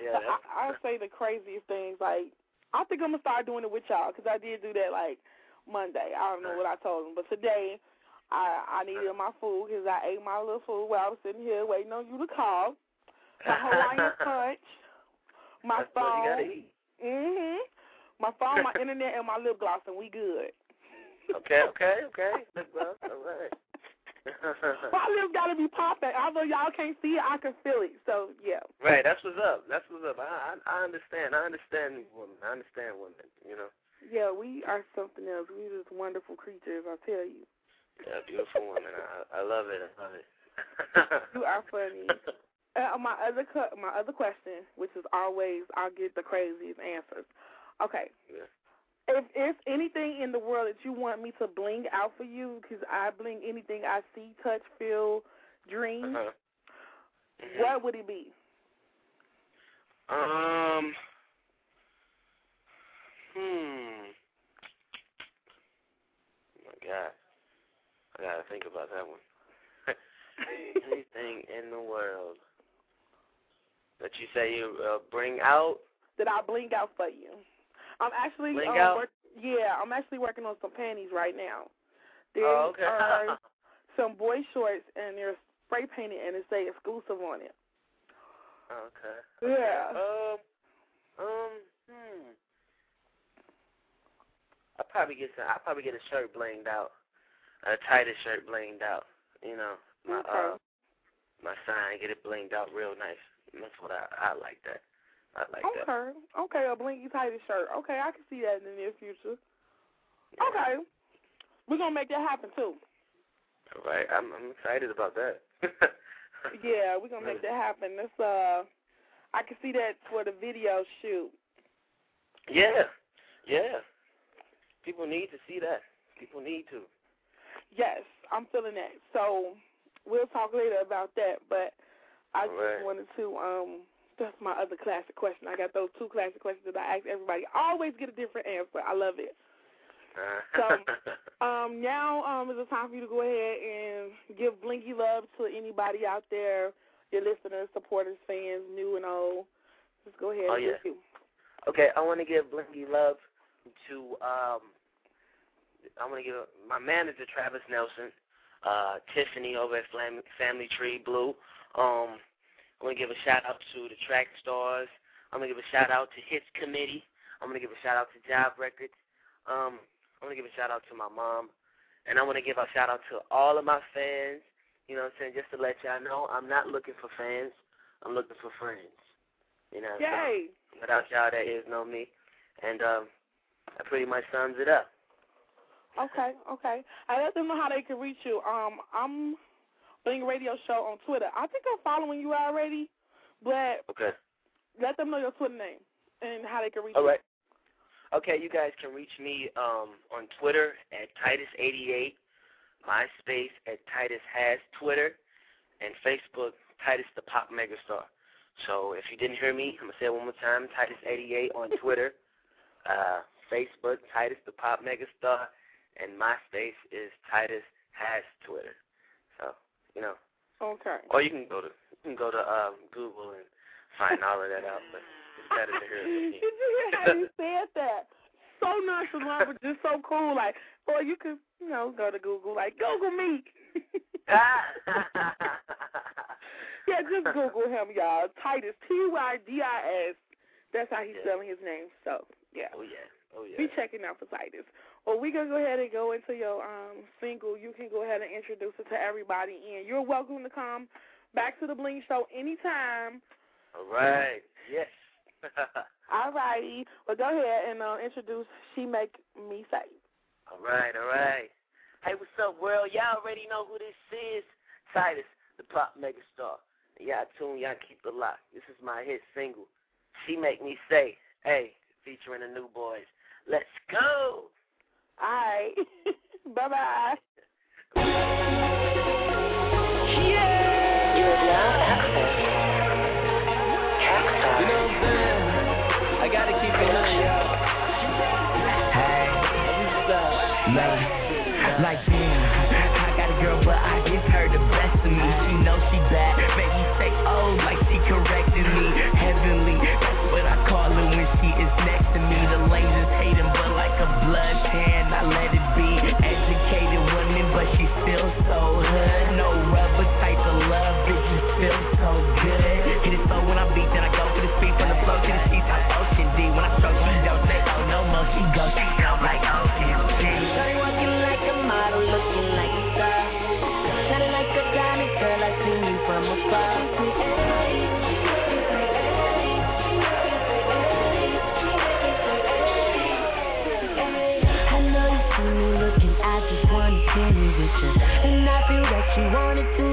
Yeah. I, I say the craziest things. Like, I think I'm gonna start doing it with y'all because I did do that like Monday. I don't know what I told them, but today I I needed my food because I ate my little food while I was sitting here waiting on you to call. My Hawaiian punch, my That's what you gotta phone, eat. mhm, my phone, my internet, and my lip gloss, and we good. Okay. Okay. Okay. Lip gloss. All right. My lips gotta be popping. Although y'all can't see it, I can feel it. So yeah. right. That's what's up. That's what's up. I I, I understand. I understand women. I understand women. You know. Yeah, we are something else. We just wonderful creatures, I tell you. Yeah. Beautiful women. I I love it. I love it. You are funny. Uh, my other cu- my other question, which is always I'll get the craziest answers. Okay, Yeah. If if anything in the world that you want me to bling out for you, because I bling anything I see, touch, feel, dream, Uh-huh. what would it be? Um. Hmm. Oh my God. I gotta think about that one. Anything in the world that you say you uh, bring out? That I bling out for you. I'm actually um. Work, yeah, I'm actually working on some panties right now. There Oh, okay. are some boy shorts and they're spray painted and it say exclusive on it. okay. Yeah. Um. Um. Hmm. I probably get some. I probably get a shirt blinged out, a tighter shirt blinged out. You know, my Okay. uh, my sign get it blinged out real nice. That's what I I like that. I like that. Okay. Okay, a blinky tighty shirt. Okay, I can see that in the near future. Okay. We're gonna make that happen too. All right, I'm I'm excited about that. Yeah, we're gonna make that happen. That's uh I can see that for the video shoot. yeah, yeah. People need to see that. People need to. Yes, I'm feeling that. So we'll talk later about that. But I just Right. wanted to um that's my other classic question. I got those two classic questions that I ask everybody. I always get a different answer. I love it. So um, now um, is the time for you to go ahead and give blingy love to anybody out there, your listeners, supporters, fans, new and old. Just go ahead. Oh, and yeah. you. Okay, I want to give Blingy love to um, I want to give my manager Travis Nelson. uh, Tiffany over at Flam- Family Tree Blue. Um, I want to give a shout out to the track stars. I'm gonna give a shout out to Hits Committee. I'm gonna give a shout out to Job Records. Um, I'm gonna give a shout out to my mom, and I want to give a shout out to all of my fans. You know what I'm saying? Just to let y'all know, I'm not looking for fans. I'm looking for friends. You know. Yay. So without y'all, there is no me, and um, that pretty much sums it up. Okay, okay. I let them know how they can reach you. Um, I'm Bling Radio Show on Twitter. I think I'm following you already, but Okay. let them know your Twitter name and how they can reach All you. right. Okay, you guys can reach me um, on Twitter at Titus88, MySpace at Titus Has Twitter, and Facebook Titus the Pop Megastar. So if you didn't hear me, I'm gonna say it one more time: Titus88 on Twitter, uh, Facebook Titus the Pop Megastar, and MySpace is Titus Has Twitter. So you know, Okay. or you can go to you can go to um, Google and find all of that out. But it's better to hear it. Did you hear how you said that? So nonchalant, but just so cool. Like, or you could, you know, go to Google. Like, Google me. yeah, just Google him, y'all. Titus T Y D I S. That's how he's spelling his name. So, yeah. Oh yeah. Oh yeah. Be checking out for Titus. Well, we gonna go ahead and go into your um single. You can go ahead and introduce it to everybody, and you're welcome to come back to the Bling Show anytime. All right. Yes. All righty. Well, go ahead and uh, introduce She Make Me Say. all right. All right. Hey, what's up, world? Y'all already know who this is. Titus, the pop megastar. Y'all tune, y'all keep it locked. This is my hit single. She make me say, hey, featuring the new boyz. Let's go. All right. bye bye. Wanted to,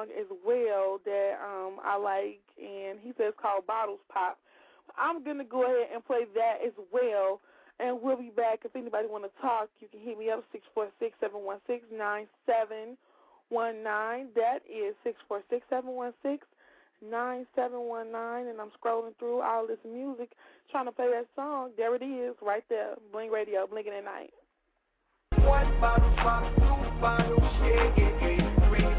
song as well that um, I like, and he says called Bottles Pop. I'm gonna go ahead and play that as well, and we'll be back. If anybody want to talk, you can hit me up six four six seven one six nine seven one nine. That is six four six seven one six nine seven one nine. And I'm scrolling through all this music, trying to play that song. There it is, right there. Bling Radio, blinking at night. One bottle, bottle, two bottles, yeah, yeah, yeah.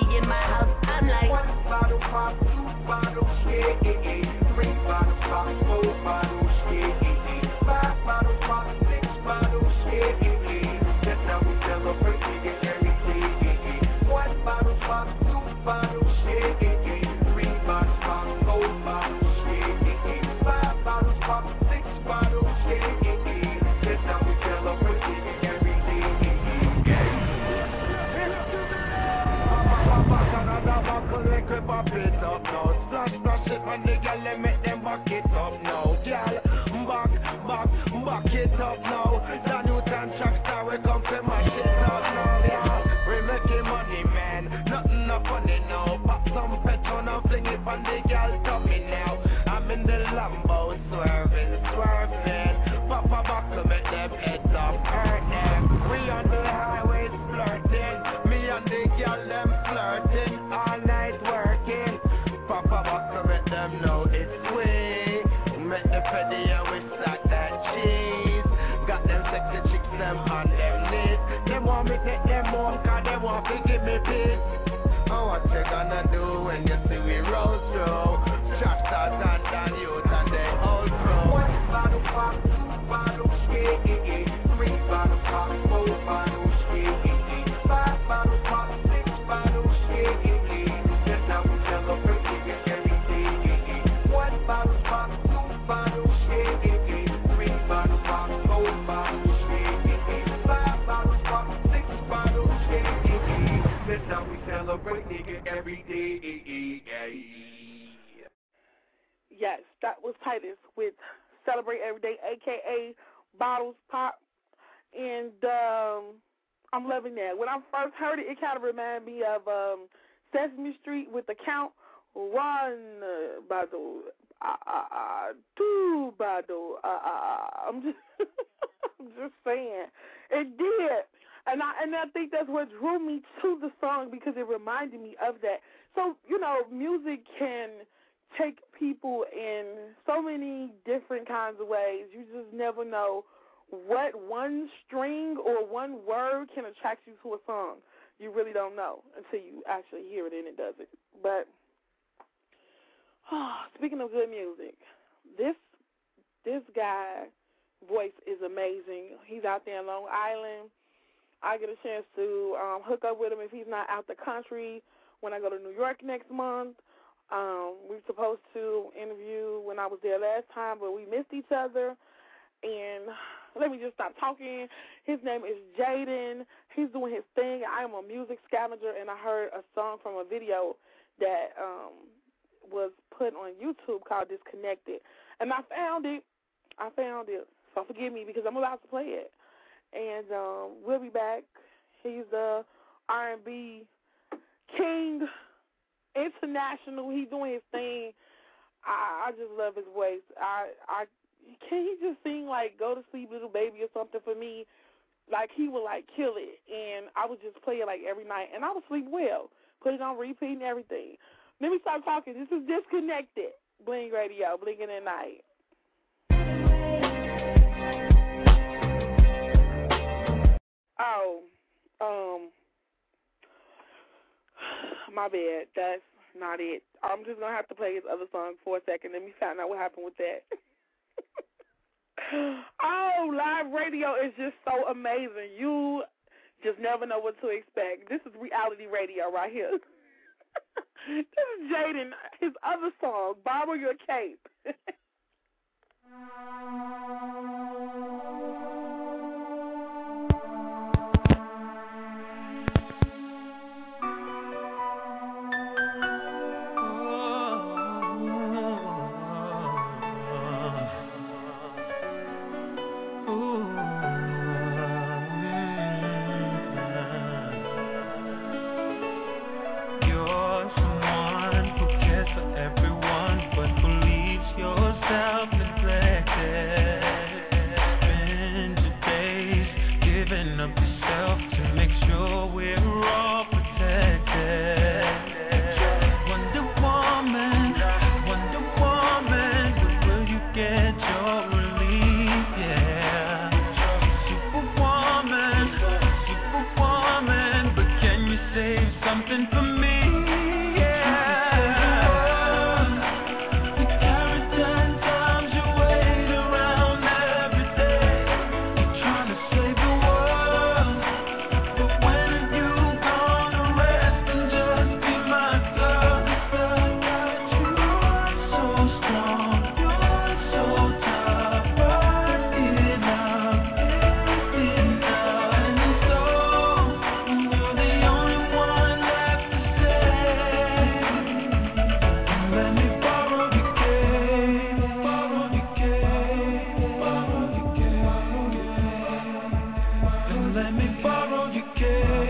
party in my house. I'm like, one bottle pop, two bottles, yeah, yeah, yeah. it up now. Splash, splash it, my nigga, let me them back it up now. Girl, back, back, back it up now. Every day. Yes, that was Titus with Celebrate Every Day, aka Bottles Pop. And um I'm loving that. When I first heard it, it kind of reminded me of um Sesame Street with the count one uh, bottle, uh, uh, uh, two bottle. Uh, uh, I'm just, I'm just saying, it did, and I and I think that's what drew me to the song because it reminded me of that. So you know, music can take people in so many different kinds of ways. You just never know what one string or one word can attract you to a song. You really don't know until you actually hear it and it does it. But oh, speaking of good music, this this guy voice is amazing. He's out there in Long Island. I get a chance to um, hook up with him if he's not out the country when I go to New York next month. Um, we were supposed to interview when I was there last time, but we missed each other. And let me just stop talking. His name is Jaden. He's doing his thing. I am a music scavenger, and I heard a song from a video that um, was put on YouTube called Disconnected. And I found it. I found it. So forgive me because I'm about to play it. And um, we'll be back. He's the R&B king international. He's doing his thing. I, I just love his voice. I, I can he just sing like "Go to Sleep, Little Baby" or something for me? Like he would like kill it, and I would just play it like every night, and I would sleep well. Put it on repeat and everything. Let me stop talking. This is disconnected. Bling Radio, Blingin' at night. Oh, um, my bad. That's not it. I'm just gonna have to play his other song for a second. Let me find out what happened with that. oh, live radio is just so amazing. You just never know what to expect. This is reality radio right here. this is Jaden. His other song, "Borrow Your Cape." let me borrow your cash.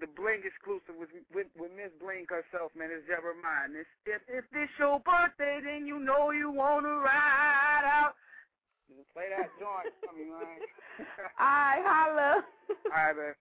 the Bling exclusive with with, with Miss Bling herself, man. It's Jeremiah. It's, if if this your birthday, then you know you wanna ride out. Just play that joint for me, man. All right, holla. All right, man.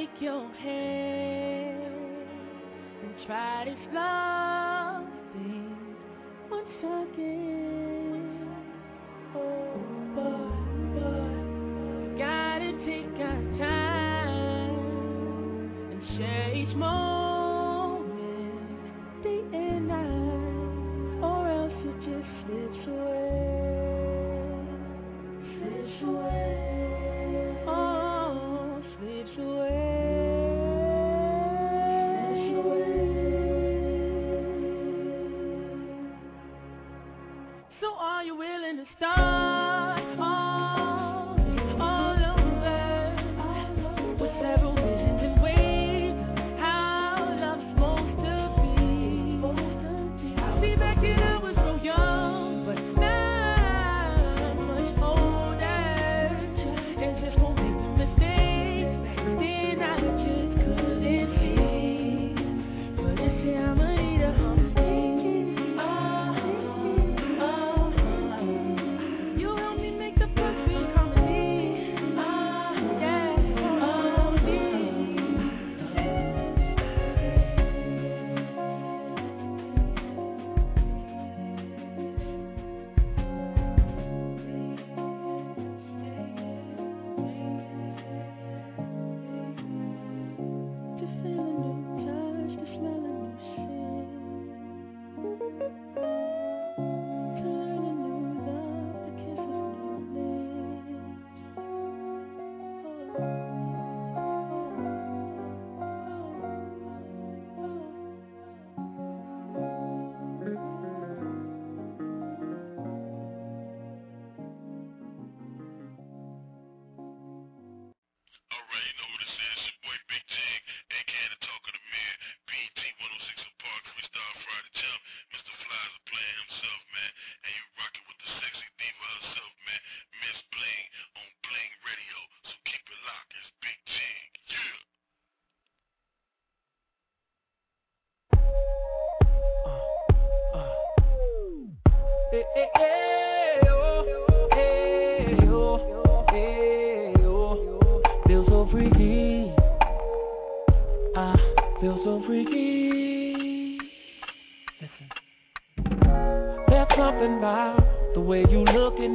take your hand and try to fly.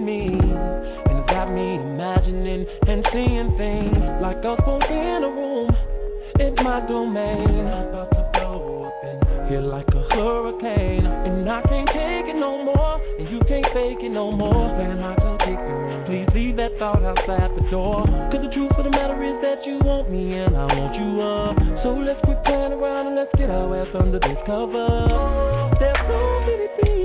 Me, and got me imagining and seeing things like us both in a room in my domain. About to blow up in here like a hurricane, and I can't take it no more, and you can't fake it no more. Man, I can take it. Please leave that thought outside the door. Cause the truth of the matter is that you want me and I want you up. So let's quit playing around and let's get our ass under this cover. There's so many things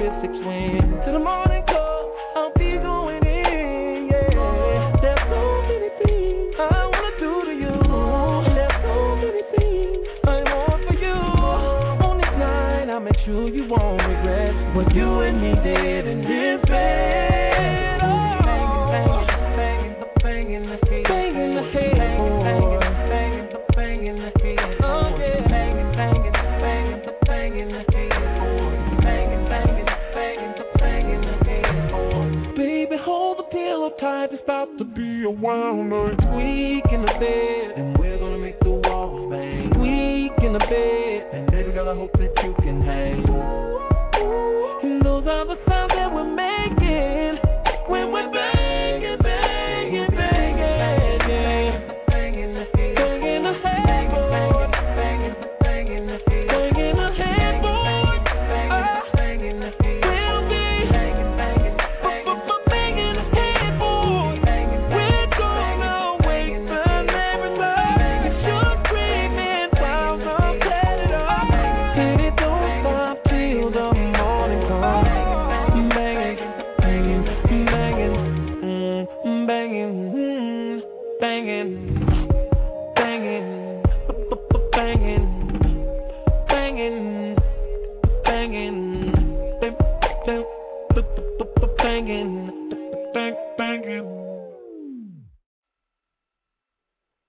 fourth, fifth, sixth. Till the morning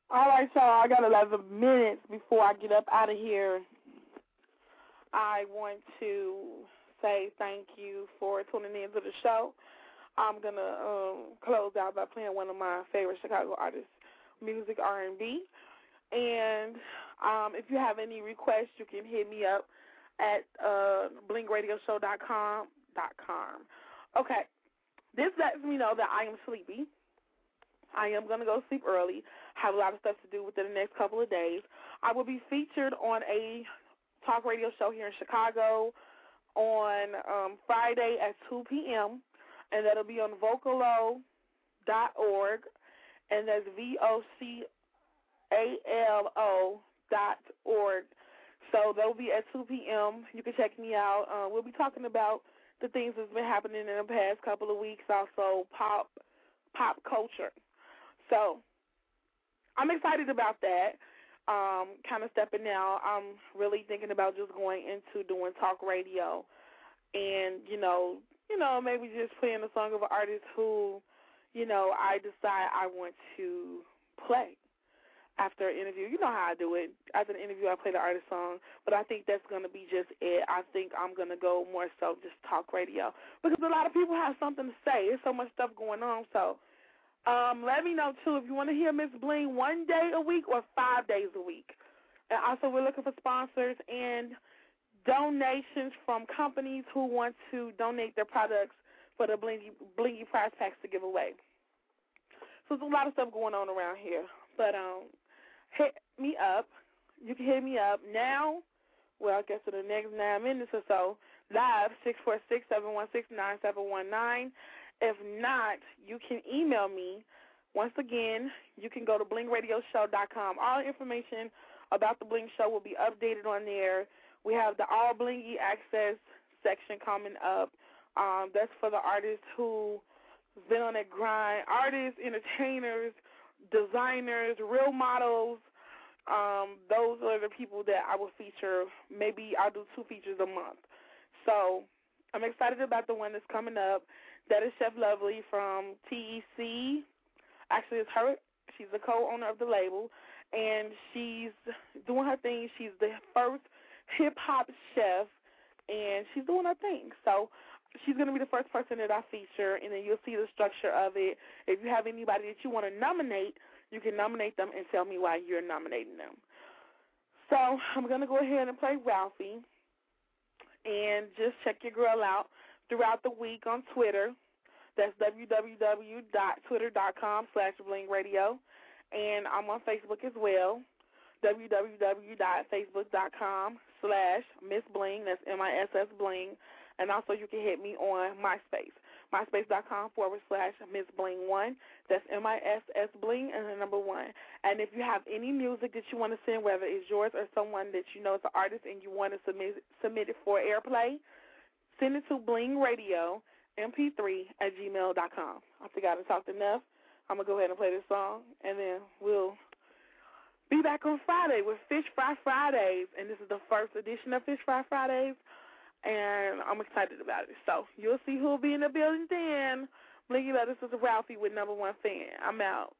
All right, y'all. I got 11 minutes before I get up out of here. I want to say thank you for tuning in to the show. I'm gonna um, close out by playing one of my favorite Chicago artists, music R&B. And um, if you have any requests, you can hit me up at uh, blingradioshow.com. Dot com. Okay, this lets me know that I am sleepy. I am going to go sleep early. I have a lot of stuff to do within the next couple of days. I will be featured on a talk radio show here in Chicago on um, Friday at 2 p.m., and that'll be on vocalo.org, and that's V O C A L O dot org. So that'll be at 2 p.m. You can check me out. Uh, we'll be talking about the things that's been happening in the past couple of weeks, also pop pop culture. So I'm excited about that. Um, kind of stepping now. I'm really thinking about just going into doing talk radio, and you know, you know, maybe just playing a song of an artist who, you know, I decide I want to play after an interview. You know how I do it. After an interview, I play the artist song, but I think that's going to be just it. I think I'm going to go more so just talk radio because a lot of people have something to say. There's so much stuff going on, so um, let me know too if you want to hear Miss Bling one day a week or five days a week. And also, we're looking for sponsors and donations from companies who want to donate their products for the Blingy, Blingy prize packs to give away. So there's a lot of stuff going on around here. But um, hit me up. You can hit me up now. Well, I guess for the next nine minutes or so, live six four six seven one six nine seven one nine. If not, you can email me Once again, you can go to blingradioshow.com. All information about the Bling Show will be updated on there. We have the All Blingy Access section coming up. Um, that's for the artists who've been on that grind. Artists, entertainers, designers, real models. Um, those are the people that I will feature. Maybe I'll do two features a month. So I'm excited about the one that's coming up. That is Chef Lovely from TEC. Actually, it's her. She's the co-owner of the label, and she's doing her thing. She's the first hip hop chef, and she's doing her thing. So she's going to be the first person that I feature, and then you'll see the structure of it. If you have anybody that you want to nominate, you can nominate them and tell me why you're nominating them. So I'm going to go ahead and play Ralphie, and just check your girl out throughout the week on Twitter. That's www.twitter.com slash blingradio. And I'm on Facebook as well, www.facebook.com slash Miss Bling. That's M-I-S-S Bling. And also you can hit me on MySpace, myspace.com forward slash Miss Bling 1. That's M-I-S-S Bling and the number 1. And if you have any music that you want to send, whether it's yours or someone that you know is an artist and you want to submit, submit it for airplay, send it to Bling Radio mp3 at gmail.com. I think I done talked enough. I'm going to go ahead and play this song, and then we'll be back on Friday with Fish Fry Fridays. And this is the first edition of Fish Fry Fridays, and I'm excited about it. So you'll see who'll be in the building then. Blingy Love, this is Ralphie with number one fan. I'm out.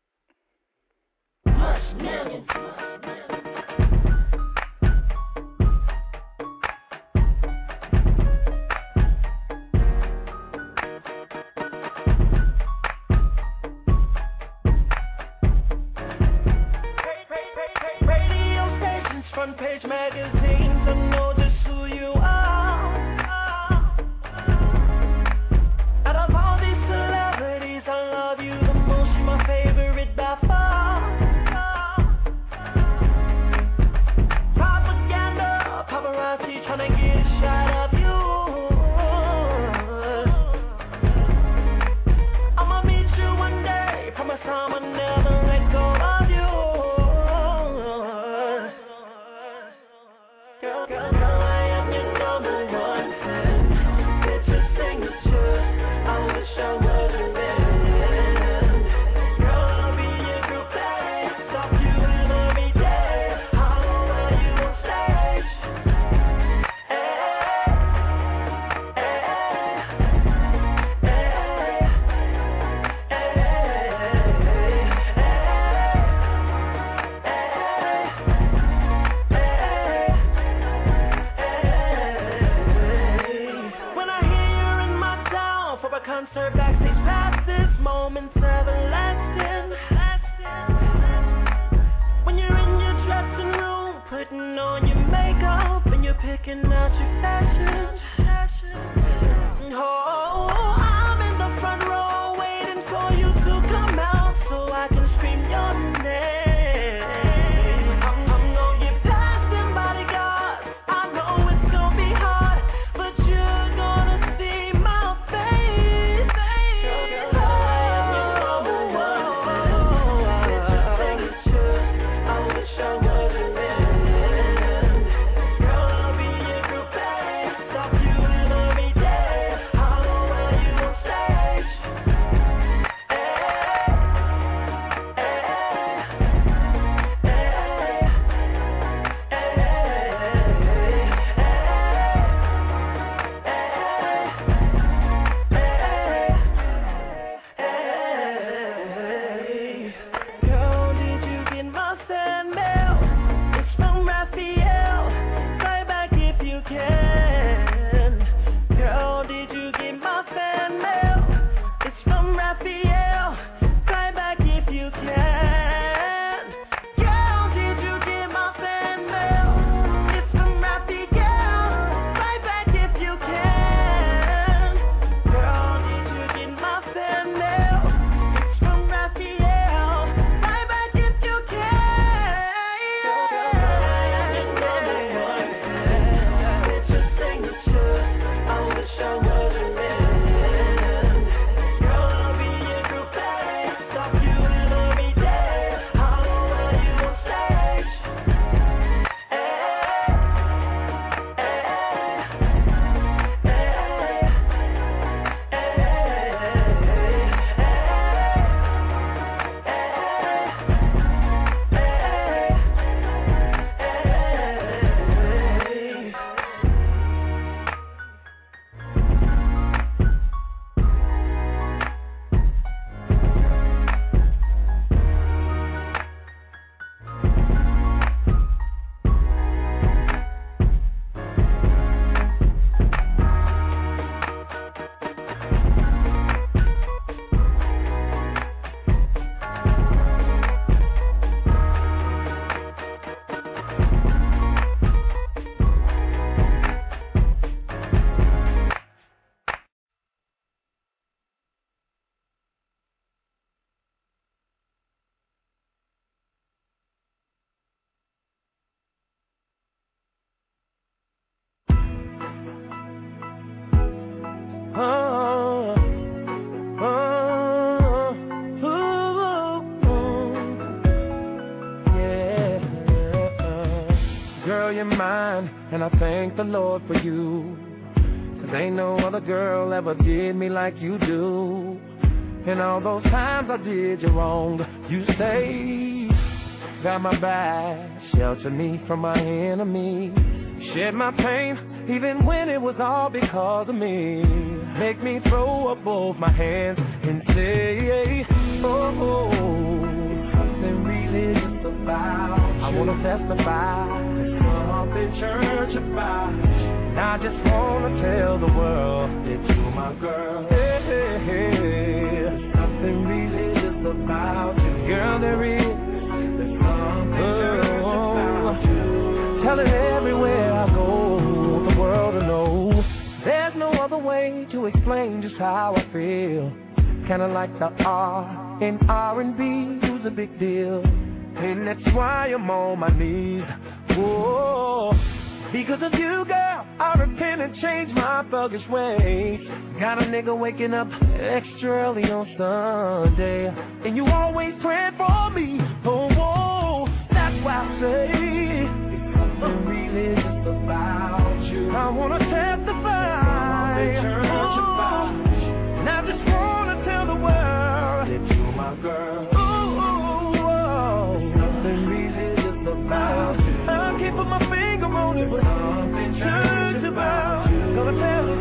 And I thank the Lord for you. Cause ain't no other girl ever did me like you do. And all those times I did you wrong, you stayed. Got my back, sheltered me from my enemy. Shed my pain, even when it was all because of me. Make me throw up both my hands and say, oh, oh something religious about you. I wanna testify, something church about I just wanna tell the world that you're my girl. Hey, hey, hey. There's something religious about you, girl. There is. There's something oh, about you. Tell it everywhere I go, the world to know. There's no other way to explain just how I feel. Kinda like the R in R&B who's a big deal, and that's why I'm on my knees. Whoa. Because of you, girl, I repent and change my thuggish ways. Got a nigga waking up extra early on Sunday. And you always praying for me. Oh, whoa, that's why I say it's something really just about you. I wanna testify. Oh, and I just wanna tell the world that you're my girl. But something church about you. Gonna tell